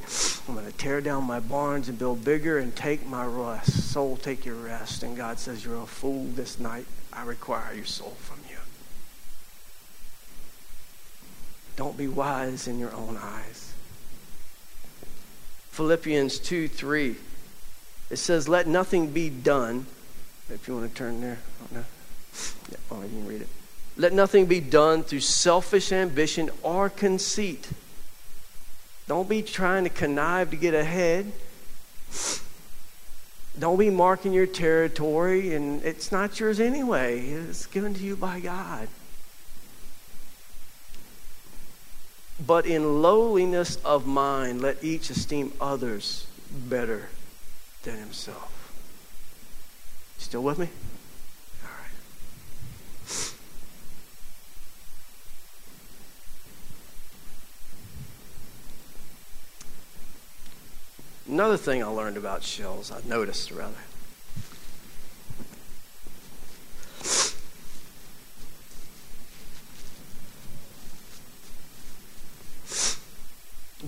I'm going to tear down my barns and build bigger and take my rest. Soul, take your rest. And God says, You're a fool this night. I require your soul from you. Don't be wise in your own eyes. Philippians 2 3. It says, Let nothing be done. If you want to turn there. Oh, no. Yeah, oh, you can read it. Let nothing be done through selfish ambition or conceit. Don't be trying to connive to get ahead. Don't be marking your territory, and it's not yours anyway. It's given to you by God. But in lowliness of mind, let each esteem others better than himself. Still with me? All right. Another thing I learned about shells, I noticed rather.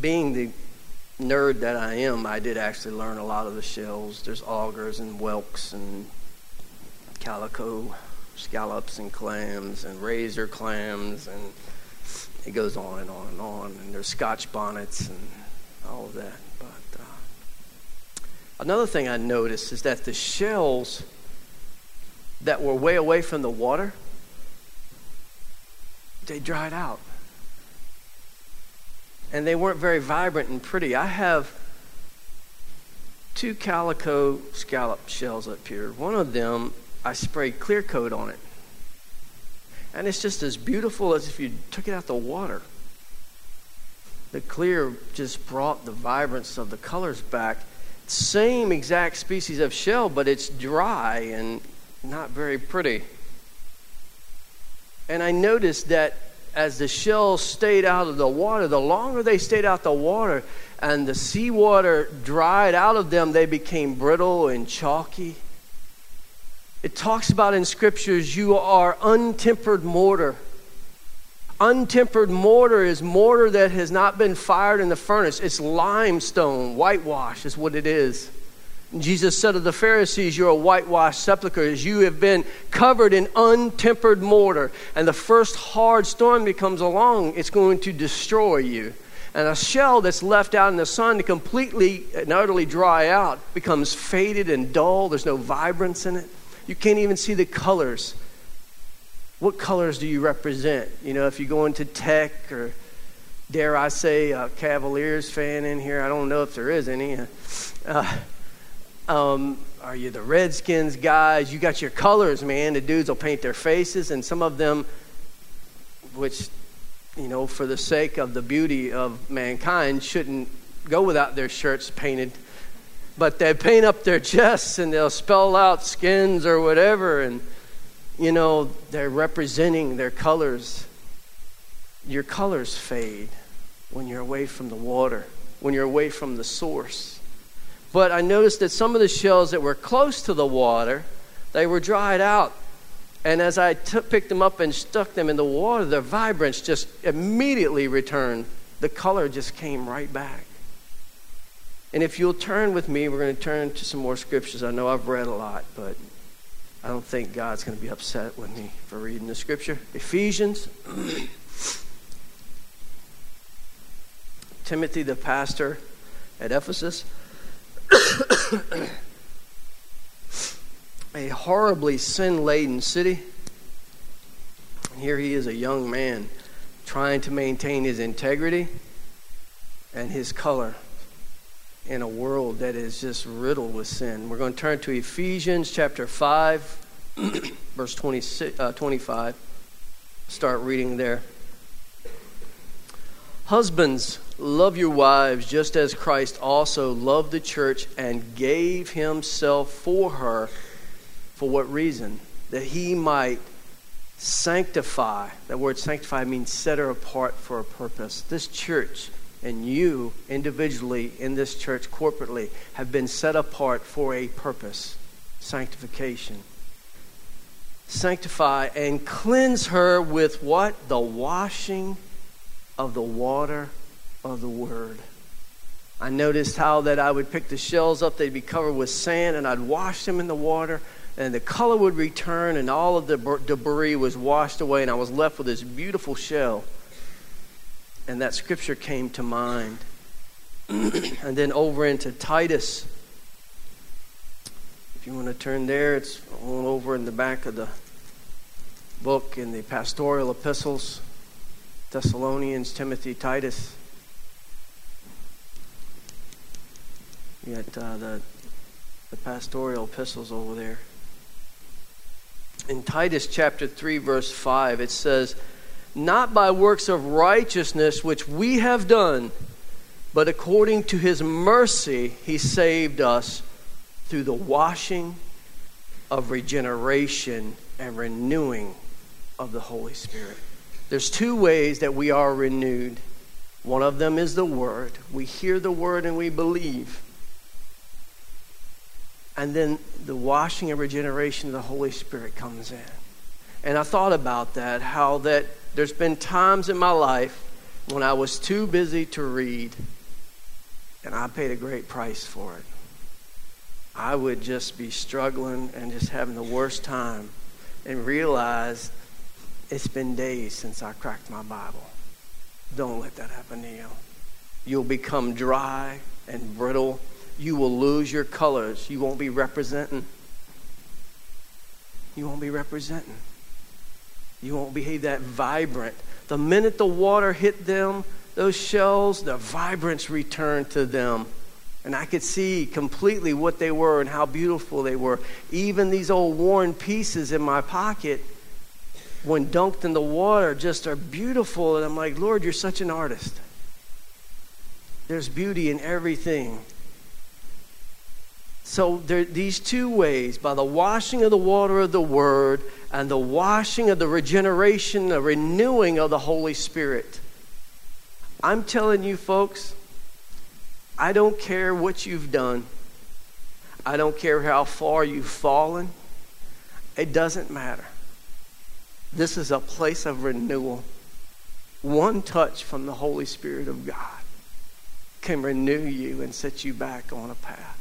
Being the nerd that I am, I did actually learn a lot of the shells. There's augers and whelks and calico scallops and clams and razor clams and it goes on and on and on. And there's scotch bonnets and all of that. But uh, another thing I noticed is that the shells that were way away from the water, they dried out. And they weren't very vibrant and pretty. I have two calico scallop shells up here. One of them, I sprayed clear coat on it. And it's just as beautiful as if you took it out the water. The clear just brought the vibrance of the colors back same exact species of shell, but it's dry and not very pretty. And I noticed that as the shells stayed out of the water, the longer they stayed out the water and the seawater dried out of them, they became brittle and chalky. It talks about in scriptures, you are untempered mortar. Untempered mortar is mortar that has not been fired in the furnace. It's limestone, whitewash is what it is. Jesus said of the Pharisees, You're a whitewashed sepulchre, as you have been covered in untempered mortar. And the first hard storm that comes along, it's going to destroy you. And a shell that's left out in the sun to completely and utterly dry out becomes faded and dull. There's no vibrance in it. You can't even see the colors what colors do you represent? You know, if you go into tech or dare I say a Cavaliers fan in here, I don't know if there is any. Uh, um, are you the Redskins guys? You got your colors, man. The dudes will paint their faces, and some of them, which, you know, for the sake of the beauty of mankind, shouldn't go without their shirts painted. But they paint up their chests and they'll spell out skins or whatever, and you know, they're representing their colors. Your colors fade when you're away from the water, when you're away from the source. But I noticed that some of the shells that were close to the water, they were dried out. And as I t- picked them up and stuck them in the water, their vibrance just immediately returned. The color just came right back. And if you'll turn with me, we're going to turn to some more scriptures. I know I've read a lot, but I don't think God's going to be upset with me for reading the scripture. Ephesians. Timothy, the pastor at Ephesus. A horribly sin laden city. Here he is, a young man, trying to maintain his integrity and his color in a world that is just riddled with sin. We're going to turn to Ephesians chapter 5, verse 26, uh, 25. Start reading there. Husbands, Love your wives just as Christ also loved the church and gave himself for her. For what reason? That he might sanctify. That word sanctify means set her apart for a purpose. This church and you individually in this church corporately have been set apart for a purpose sanctification. Sanctify and cleanse her with what? The washing of the water of the word. I noticed how that I would pick the shells up, they'd be covered with sand, and I'd wash them in the water, and the color would return, and all of the debris was washed away, and I was left with this beautiful shell. And that scripture came to mind. and then over into Titus. If you want to turn there, it's all over in the back of the book in the pastoral epistles Thessalonians, Timothy, Titus. You got uh, the, the pastoral epistles over there. In Titus chapter 3, verse 5, it says, Not by works of righteousness which we have done, but according to his mercy, he saved us through the washing of regeneration and renewing of the Holy Spirit. There's two ways that we are renewed. One of them is the Word. We hear the Word and we believe and then the washing and regeneration of the Holy Spirit comes in. And I thought about that, how that there's been times in my life when I was too busy to read, and I paid a great price for it. I would just be struggling and just having the worst time and realize it's been days since I cracked my Bible. Don't let that happen to you. You'll become dry and brittle you will lose your colors. You won't be representing. You won't be representing. You won't be that vibrant. The minute the water hit them, those shells, the vibrance returned to them. And I could see completely what they were and how beautiful they were. Even these old worn pieces in my pocket, when dunked in the water, just are beautiful. And I'm like, Lord, you're such an artist. There's beauty in everything. So there these two ways by the washing of the water of the word and the washing of the regeneration, the renewing of the Holy Spirit. I'm telling you folks, I don't care what you've done. I don't care how far you've fallen. It doesn't matter. This is a place of renewal. One touch from the Holy Spirit of God can renew you and set you back on a path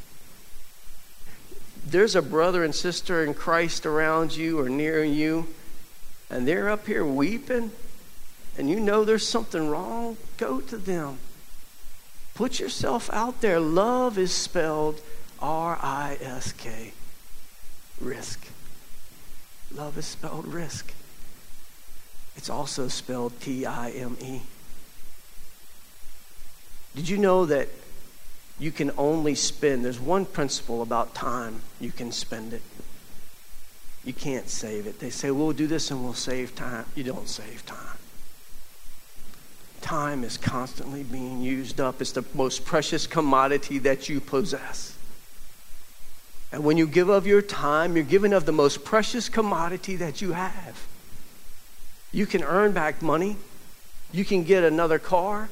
there's a brother and sister in Christ around you or near you, and they're up here weeping, and you know there's something wrong, go to them. Put yourself out there. Love is spelled R I S K, risk. Love is spelled risk. It's also spelled T I M E. Did you know that you can only spend, there's one principle about time you can spend it. You can't save it. They say, we'll do this and we'll save time. You don't save time. Time is constantly being used up. It's the most precious commodity that you possess. And when you give of your time, you're giving of the most precious commodity that you have. You can earn back money. You can get another car.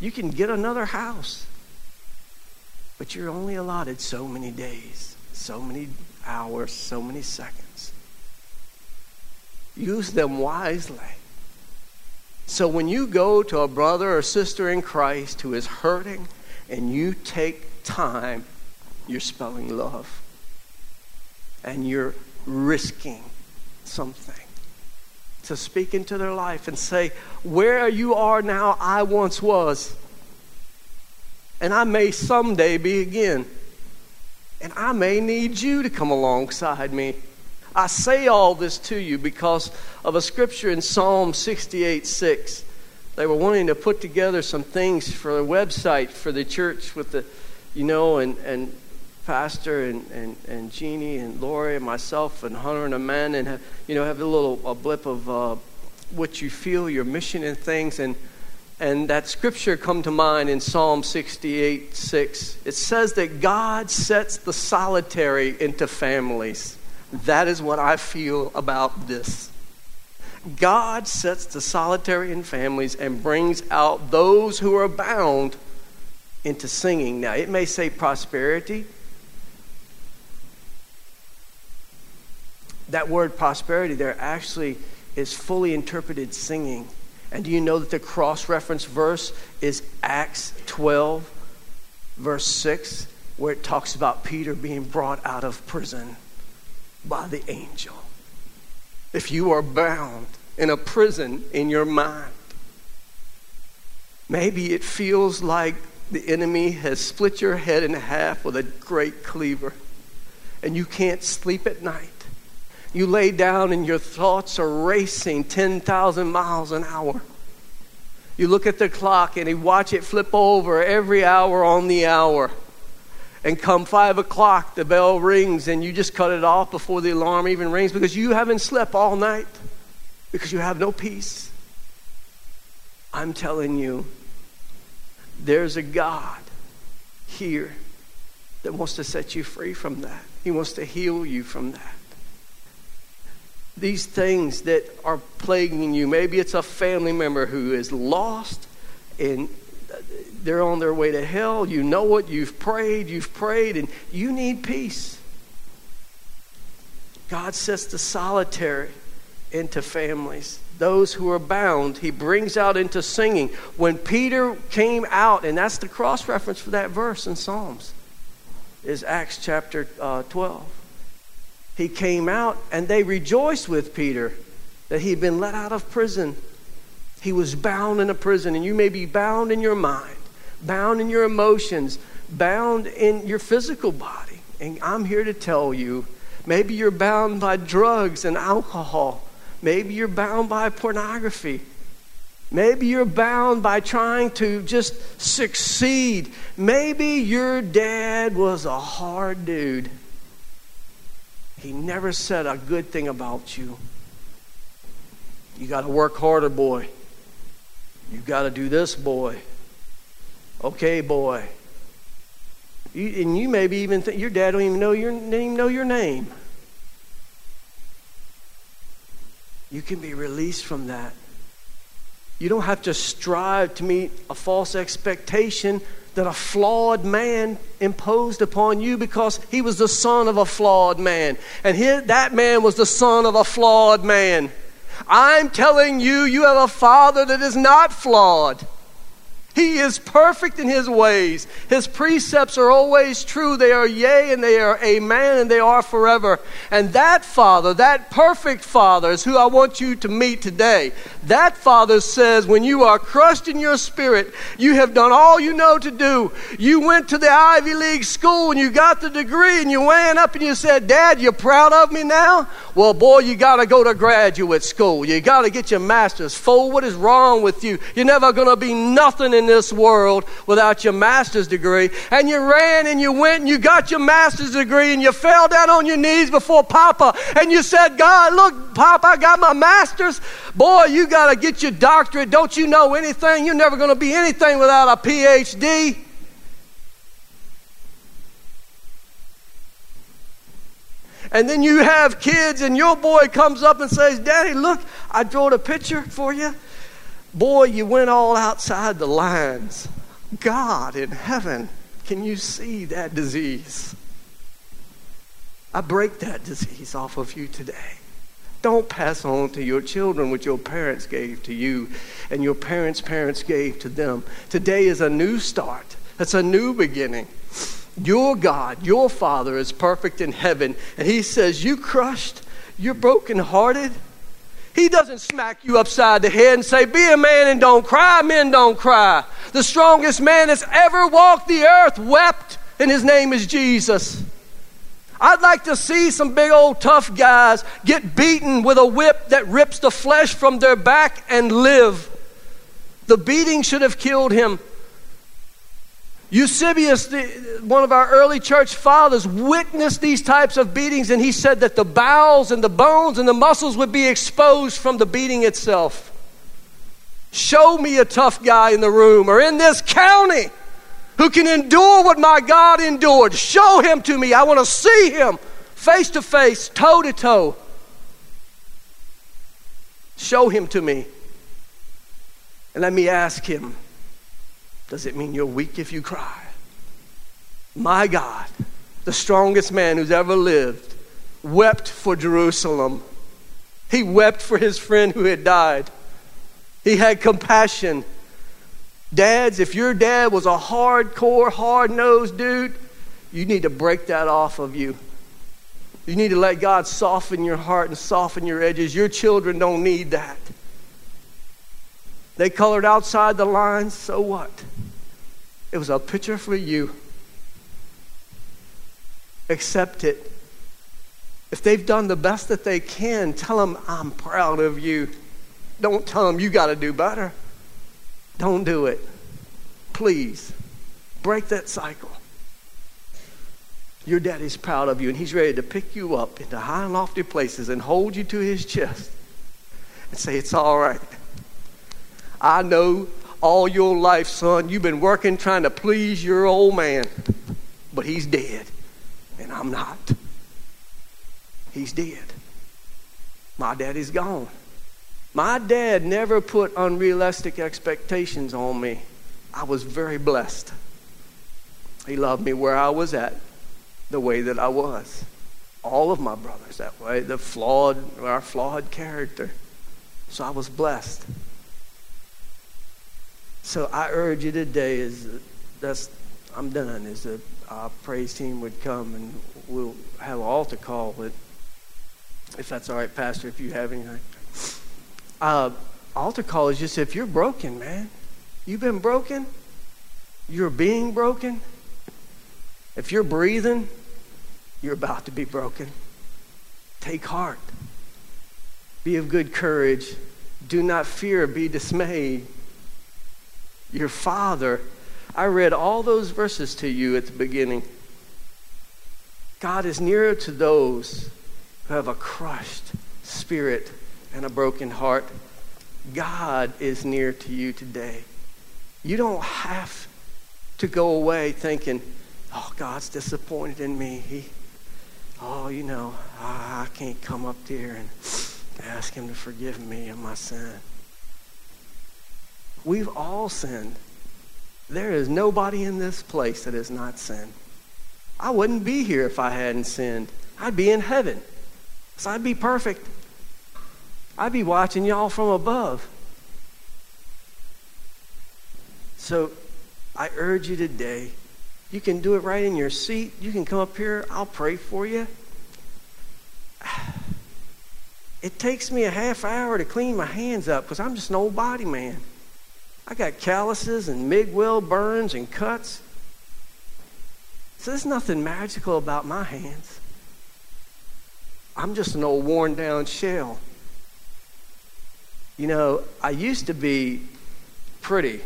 You can get another house. But you're only allotted so many days, so many hours, so many seconds. Use them wisely. So when you go to a brother or sister in Christ who is hurting and you take time, you're spelling love. And you're risking something to speak into their life and say, Where you are now, I once was and I may someday be again. And I may need you to come alongside me. I say all this to you because of a scripture in Psalm 68 6. They were wanting to put together some things for a website for the church with the, you know, and, and Pastor and, and, and Jeannie and Lori and myself and Hunter and Amanda and have, you know, have a little a blip of uh, what you feel, your mission and things. And and that scripture come to mind in Psalm 68 6. It says that God sets the solitary into families. That is what I feel about this. God sets the solitary in families and brings out those who are bound into singing. Now, it may say prosperity. That word prosperity there actually is fully interpreted singing. And do you know that the cross reference verse is Acts 12, verse 6, where it talks about Peter being brought out of prison by the angel? If you are bound in a prison in your mind, maybe it feels like the enemy has split your head in half with a great cleaver and you can't sleep at night you lay down and your thoughts are racing 10,000 miles an hour. You look at the clock and you watch it flip over every hour on the hour. And come five o'clock, the bell rings and you just cut it off before the alarm even rings because you haven't slept all night, because you have no peace. I'm telling you, there's a God here that wants to set you free from that. He wants to heal you from that these things that are plaguing you. Maybe it's a family member who is lost and they're on their way to hell. You know it. You've prayed, you've prayed, and you need peace. God sets the solitary into families. Those who are bound, he brings out into singing. When Peter came out, and that's the cross reference for that verse in Psalms, is Acts chapter uh, 12 he came out and they rejoiced with Peter that he had been let out of prison. He was bound in a prison, and you may be bound in your mind, bound in your emotions, bound in your physical body. And I'm here to tell you maybe you're bound by drugs and alcohol, maybe you're bound by pornography. Maybe you're bound by trying to just succeed. Maybe your dad was a hard dude. He never said a good thing about you. You got to work harder, boy. You got to do this, boy. Okay, boy. You, and you maybe even think your dad don't even know your even know your name. You can be released from that. You don't have to strive to meet a false expectation that a flawed man imposed upon you because he was the son of a flawed man. And his, that man was the son of a flawed man. I'm telling you, you have a father that is not flawed. He is perfect in his ways. His precepts are always true. They are yea and they are amen and they are forever. And that Father, that perfect Father, is who I want you to meet today. That Father says, when you are crushed in your spirit, you have done all you know to do. You went to the Ivy League school and you got the degree and you ran up and you said, Dad, you proud of me now? Well, boy, you got to go to graduate school. You got to get your master's. Fool, what is wrong with you? You're never going to be nothing in this world without your master's degree. And you ran and you went and you got your master's degree and you fell down on your knees before Papa and you said, God, look, Papa, I got my master's. Boy, you got to get your doctorate. Don't you know anything? You're never going to be anything without a PhD. And then you have kids, and your boy comes up and says, Daddy, look, I drew a picture for you. Boy, you went all outside the lines. God in heaven, can you see that disease? I break that disease off of you today. Don't pass on to your children what your parents gave to you and your parents' parents gave to them. Today is a new start, it's a new beginning. Your God, your Father, is perfect in heaven, and He says, You crushed, you're brokenhearted, he doesn't smack you upside the head and say, Be a man and don't cry. Men don't cry. The strongest man that's ever walked the earth wept, and his name is Jesus. I'd like to see some big old tough guys get beaten with a whip that rips the flesh from their back and live. The beating should have killed him. Eusebius, the, one of our early church fathers, witnessed these types of beatings, and he said that the bowels and the bones and the muscles would be exposed from the beating itself. Show me a tough guy in the room or in this county who can endure what my God endured. Show him to me. I want to see him face to face, toe to toe. Show him to me. And let me ask him Does it mean you're weak if you cry? My God, the strongest man who's ever lived, wept for Jerusalem. He wept for his friend who had died. He had compassion. Dads, if your dad was a hardcore, hard nosed dude, you need to break that off of you. You need to let God soften your heart and soften your edges. Your children don't need that. They colored outside the lines, so what? It was a picture for you. Accept it. If they've done the best that they can, tell them, I'm proud of you. Don't tell them you got to do better. Don't do it. Please, break that cycle. Your daddy's proud of you, and he's ready to pick you up into high and lofty places and hold you to his chest and say, It's all right. I know all your life, son, you've been working trying to please your old man, but he's dead, and I'm not. He's dead. My daddy's gone. My dad never put unrealistic expectations on me. I was very blessed. He loved me where I was at, the way that I was. All of my brothers that way, the flawed, our flawed character. So I was blessed. So I urge you today is that's I'm done. Is that our praise team would come and we'll have an altar call. But if that's all right, Pastor, if you have anything, uh, altar call is just if you're broken, man. You've been broken. You're being broken. If you're breathing, you're about to be broken. Take heart. Be of good courage. Do not fear. Be dismayed your Father. I read all those verses to you at the beginning. God is nearer to those who have a crushed spirit and a broken heart. God is near to you today. You don't have to go away thinking, oh, God's disappointed in me. He, oh, you know, I can't come up there and ask Him to forgive me of my sin. We've all sinned. There is nobody in this place that has not sinned. I wouldn't be here if I hadn't sinned. I'd be in heaven. So I'd be perfect. I'd be watching y'all from above. So I urge you today, you can do it right in your seat. You can come up here. I'll pray for you. It takes me a half hour to clean my hands up because I'm just an old body man. I got calluses and MIG weld burns and cuts. So there's nothing magical about my hands. I'm just an old worn down shell. You know, I used to be pretty,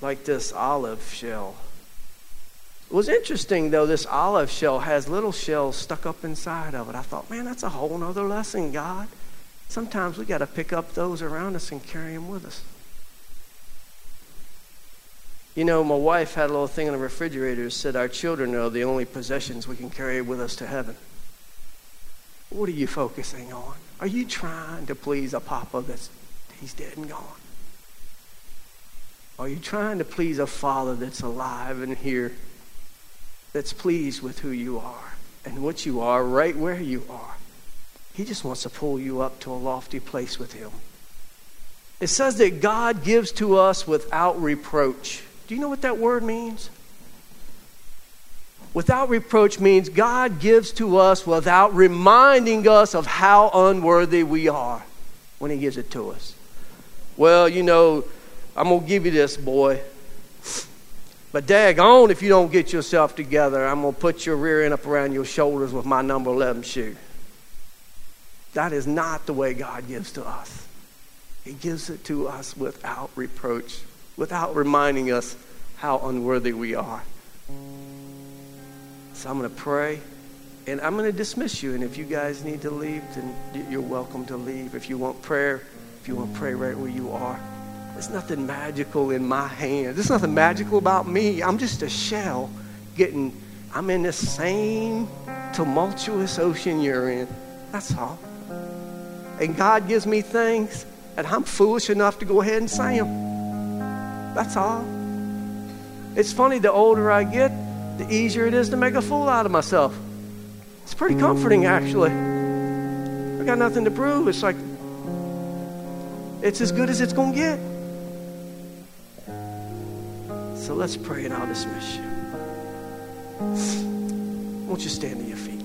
like this olive shell. It was interesting, though, this olive shell has little shells stuck up inside of it. I thought, man, that's a whole other lesson, God. Sometimes we got to pick up those around us and carry them with us. You know, my wife had a little thing in the refrigerator said, Our children are the only possessions we can carry with us to heaven. What are you focusing on? Are you trying to please a papa that's he's dead and gone? Are you trying to please a father that's alive and here, that's pleased with who you are and what you are right where you are? He just wants to pull you up to a lofty place with him. It says that God gives to us without reproach. Do you know what that word means? Without reproach means God gives to us without reminding us of how unworthy we are when He gives it to us. Well, you know, I'm going to give you this, boy. But daggone if you don't get yourself together, I'm going to put your rear end up around your shoulders with my number 11 shoe. That is not the way God gives to us. He gives it to us without reproach without reminding us how unworthy we are. So I'm going to pray and I'm going to dismiss you. And if you guys need to leave, then you're welcome to leave. If you want prayer, if you want to pray right where you are. There's nothing magical in my hand. There's nothing magical about me. I'm just a shell getting, I'm in the same tumultuous ocean you're in. That's all. And God gives me things, and I'm foolish enough to go ahead and say them. That's all. It's funny, the older I get, the easier it is to make a fool out of myself. It's pretty comforting, actually. I got nothing to prove. It's like, it's as good as it's going to get. So let's pray and I'll dismiss you. Won't you stand to your feet?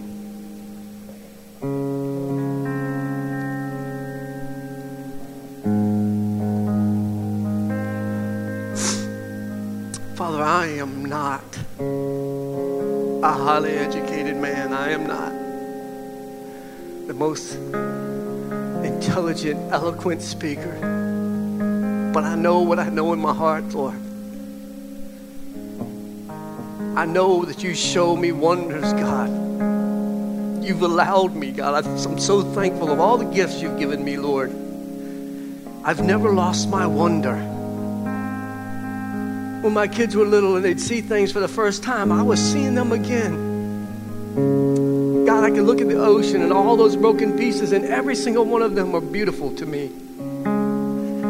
I am not a highly educated man. I am not the most intelligent, eloquent speaker. But I know what I know in my heart, Lord. I know that you show me wonders, God. You've allowed me, God. I'm so thankful of all the gifts you've given me, Lord. I've never lost my wonder. When my kids were little and they'd see things for the first time, I was seeing them again. God, I can look at the ocean and all those broken pieces, and every single one of them are beautiful to me.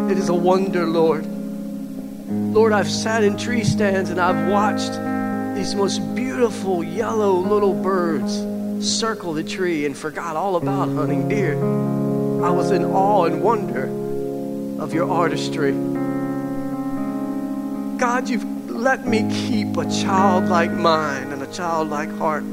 It is a wonder, Lord. Lord, I've sat in tree stands and I've watched these most beautiful yellow little birds circle the tree and forgot all about hunting deer. I was in awe and wonder of your artistry. God, you've let me keep a childlike mind and a childlike heart.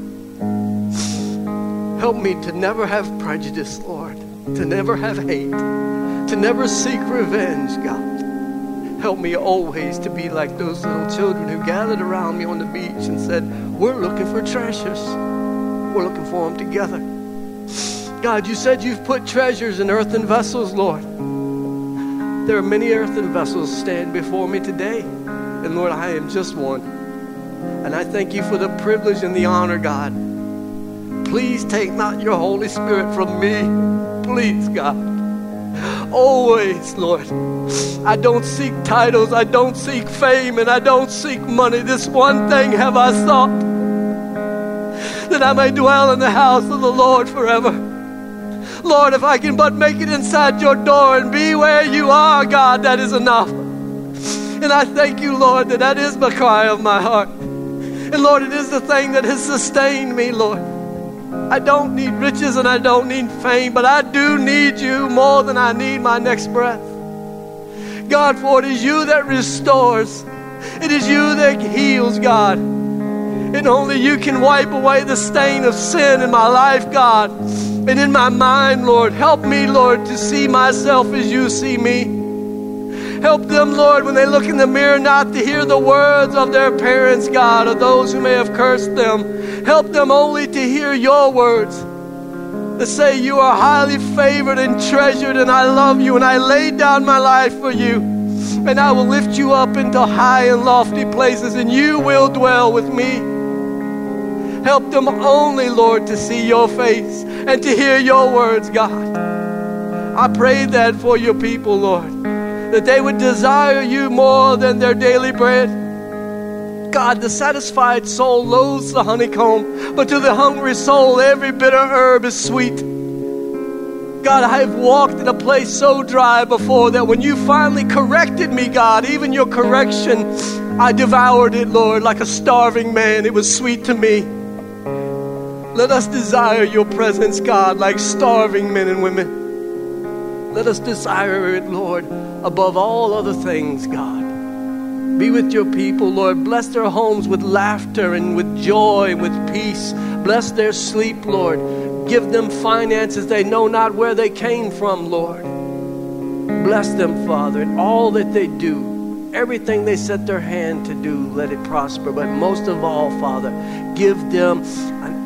Help me to never have prejudice, Lord, to never have hate, to never seek revenge, God. Help me always to be like those little children who gathered around me on the beach and said, We're looking for treasures. We're looking for them together. God, you said you've put treasures in earthen vessels, Lord. There are many earthen vessels stand before me today. And Lord, I am just one. And I thank you for the privilege and the honor, God. Please take not your Holy Spirit from me. Please, God. Always, Lord. I don't seek titles, I don't seek fame, and I don't seek money. This one thing have I sought that I may dwell in the house of the Lord forever. Lord, if I can but make it inside your door and be where you are, God, that is enough. And I thank you, Lord, that that is the cry of my heart. And Lord, it is the thing that has sustained me, Lord. I don't need riches and I don't need fame, but I do need you more than I need my next breath. God, for it is you that restores, it is you that heals, God. And only you can wipe away the stain of sin in my life, God, and in my mind, Lord. Help me, Lord, to see myself as you see me. Help them, Lord, when they look in the mirror, not to hear the words of their parents, God, or those who may have cursed them. Help them only to hear your words that say, You are highly favored and treasured, and I love you, and I laid down my life for you. And I will lift you up into high and lofty places, and you will dwell with me. Help them only, Lord, to see your face and to hear your words, God. I pray that for your people, Lord that they would desire you more than their daily bread. God, the satisfied soul loathes the honeycomb, but to the hungry soul, every bitter herb is sweet. God, I have walked in a place so dry before that when you finally corrected me, God, even your correction, I devoured it, Lord, like a starving man. It was sweet to me. Let us desire your presence, God, like starving men and women. Let us desire it, Lord, above all other things, God. Be with your people, Lord. Bless their homes with laughter and with joy, with peace. Bless their sleep, Lord. Give them finances they know not where they came from, Lord. Bless them, Father, in all that they do. Everything they set their hand to do, let it prosper. But most of all, Father, give them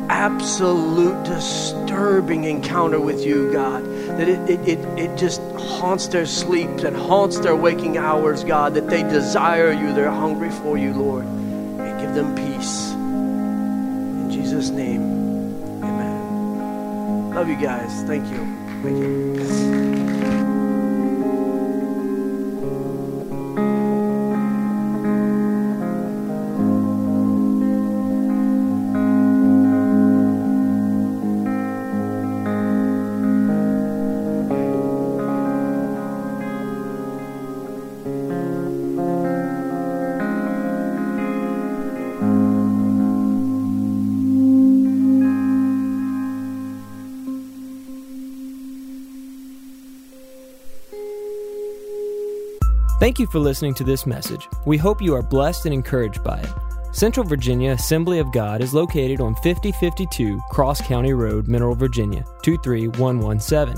absolute disturbing encounter with you, God that it, it, it, it just haunts their sleeps and haunts their waking hours, God, that they desire you, they're hungry for you, Lord. And give them peace. In Jesus' name, amen. Love you guys. Thank you. Thank you. Thank you for listening to this message. We hope you are blessed and encouraged by it. Central Virginia Assembly of God is located on 5052 Cross County Road, Mineral, Virginia 23117.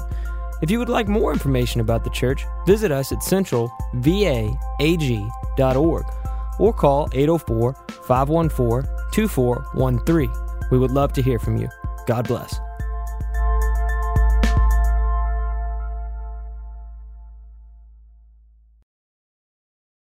If you would like more information about the church, visit us at centralvaag.org or call 804 514 2413. We would love to hear from you. God bless.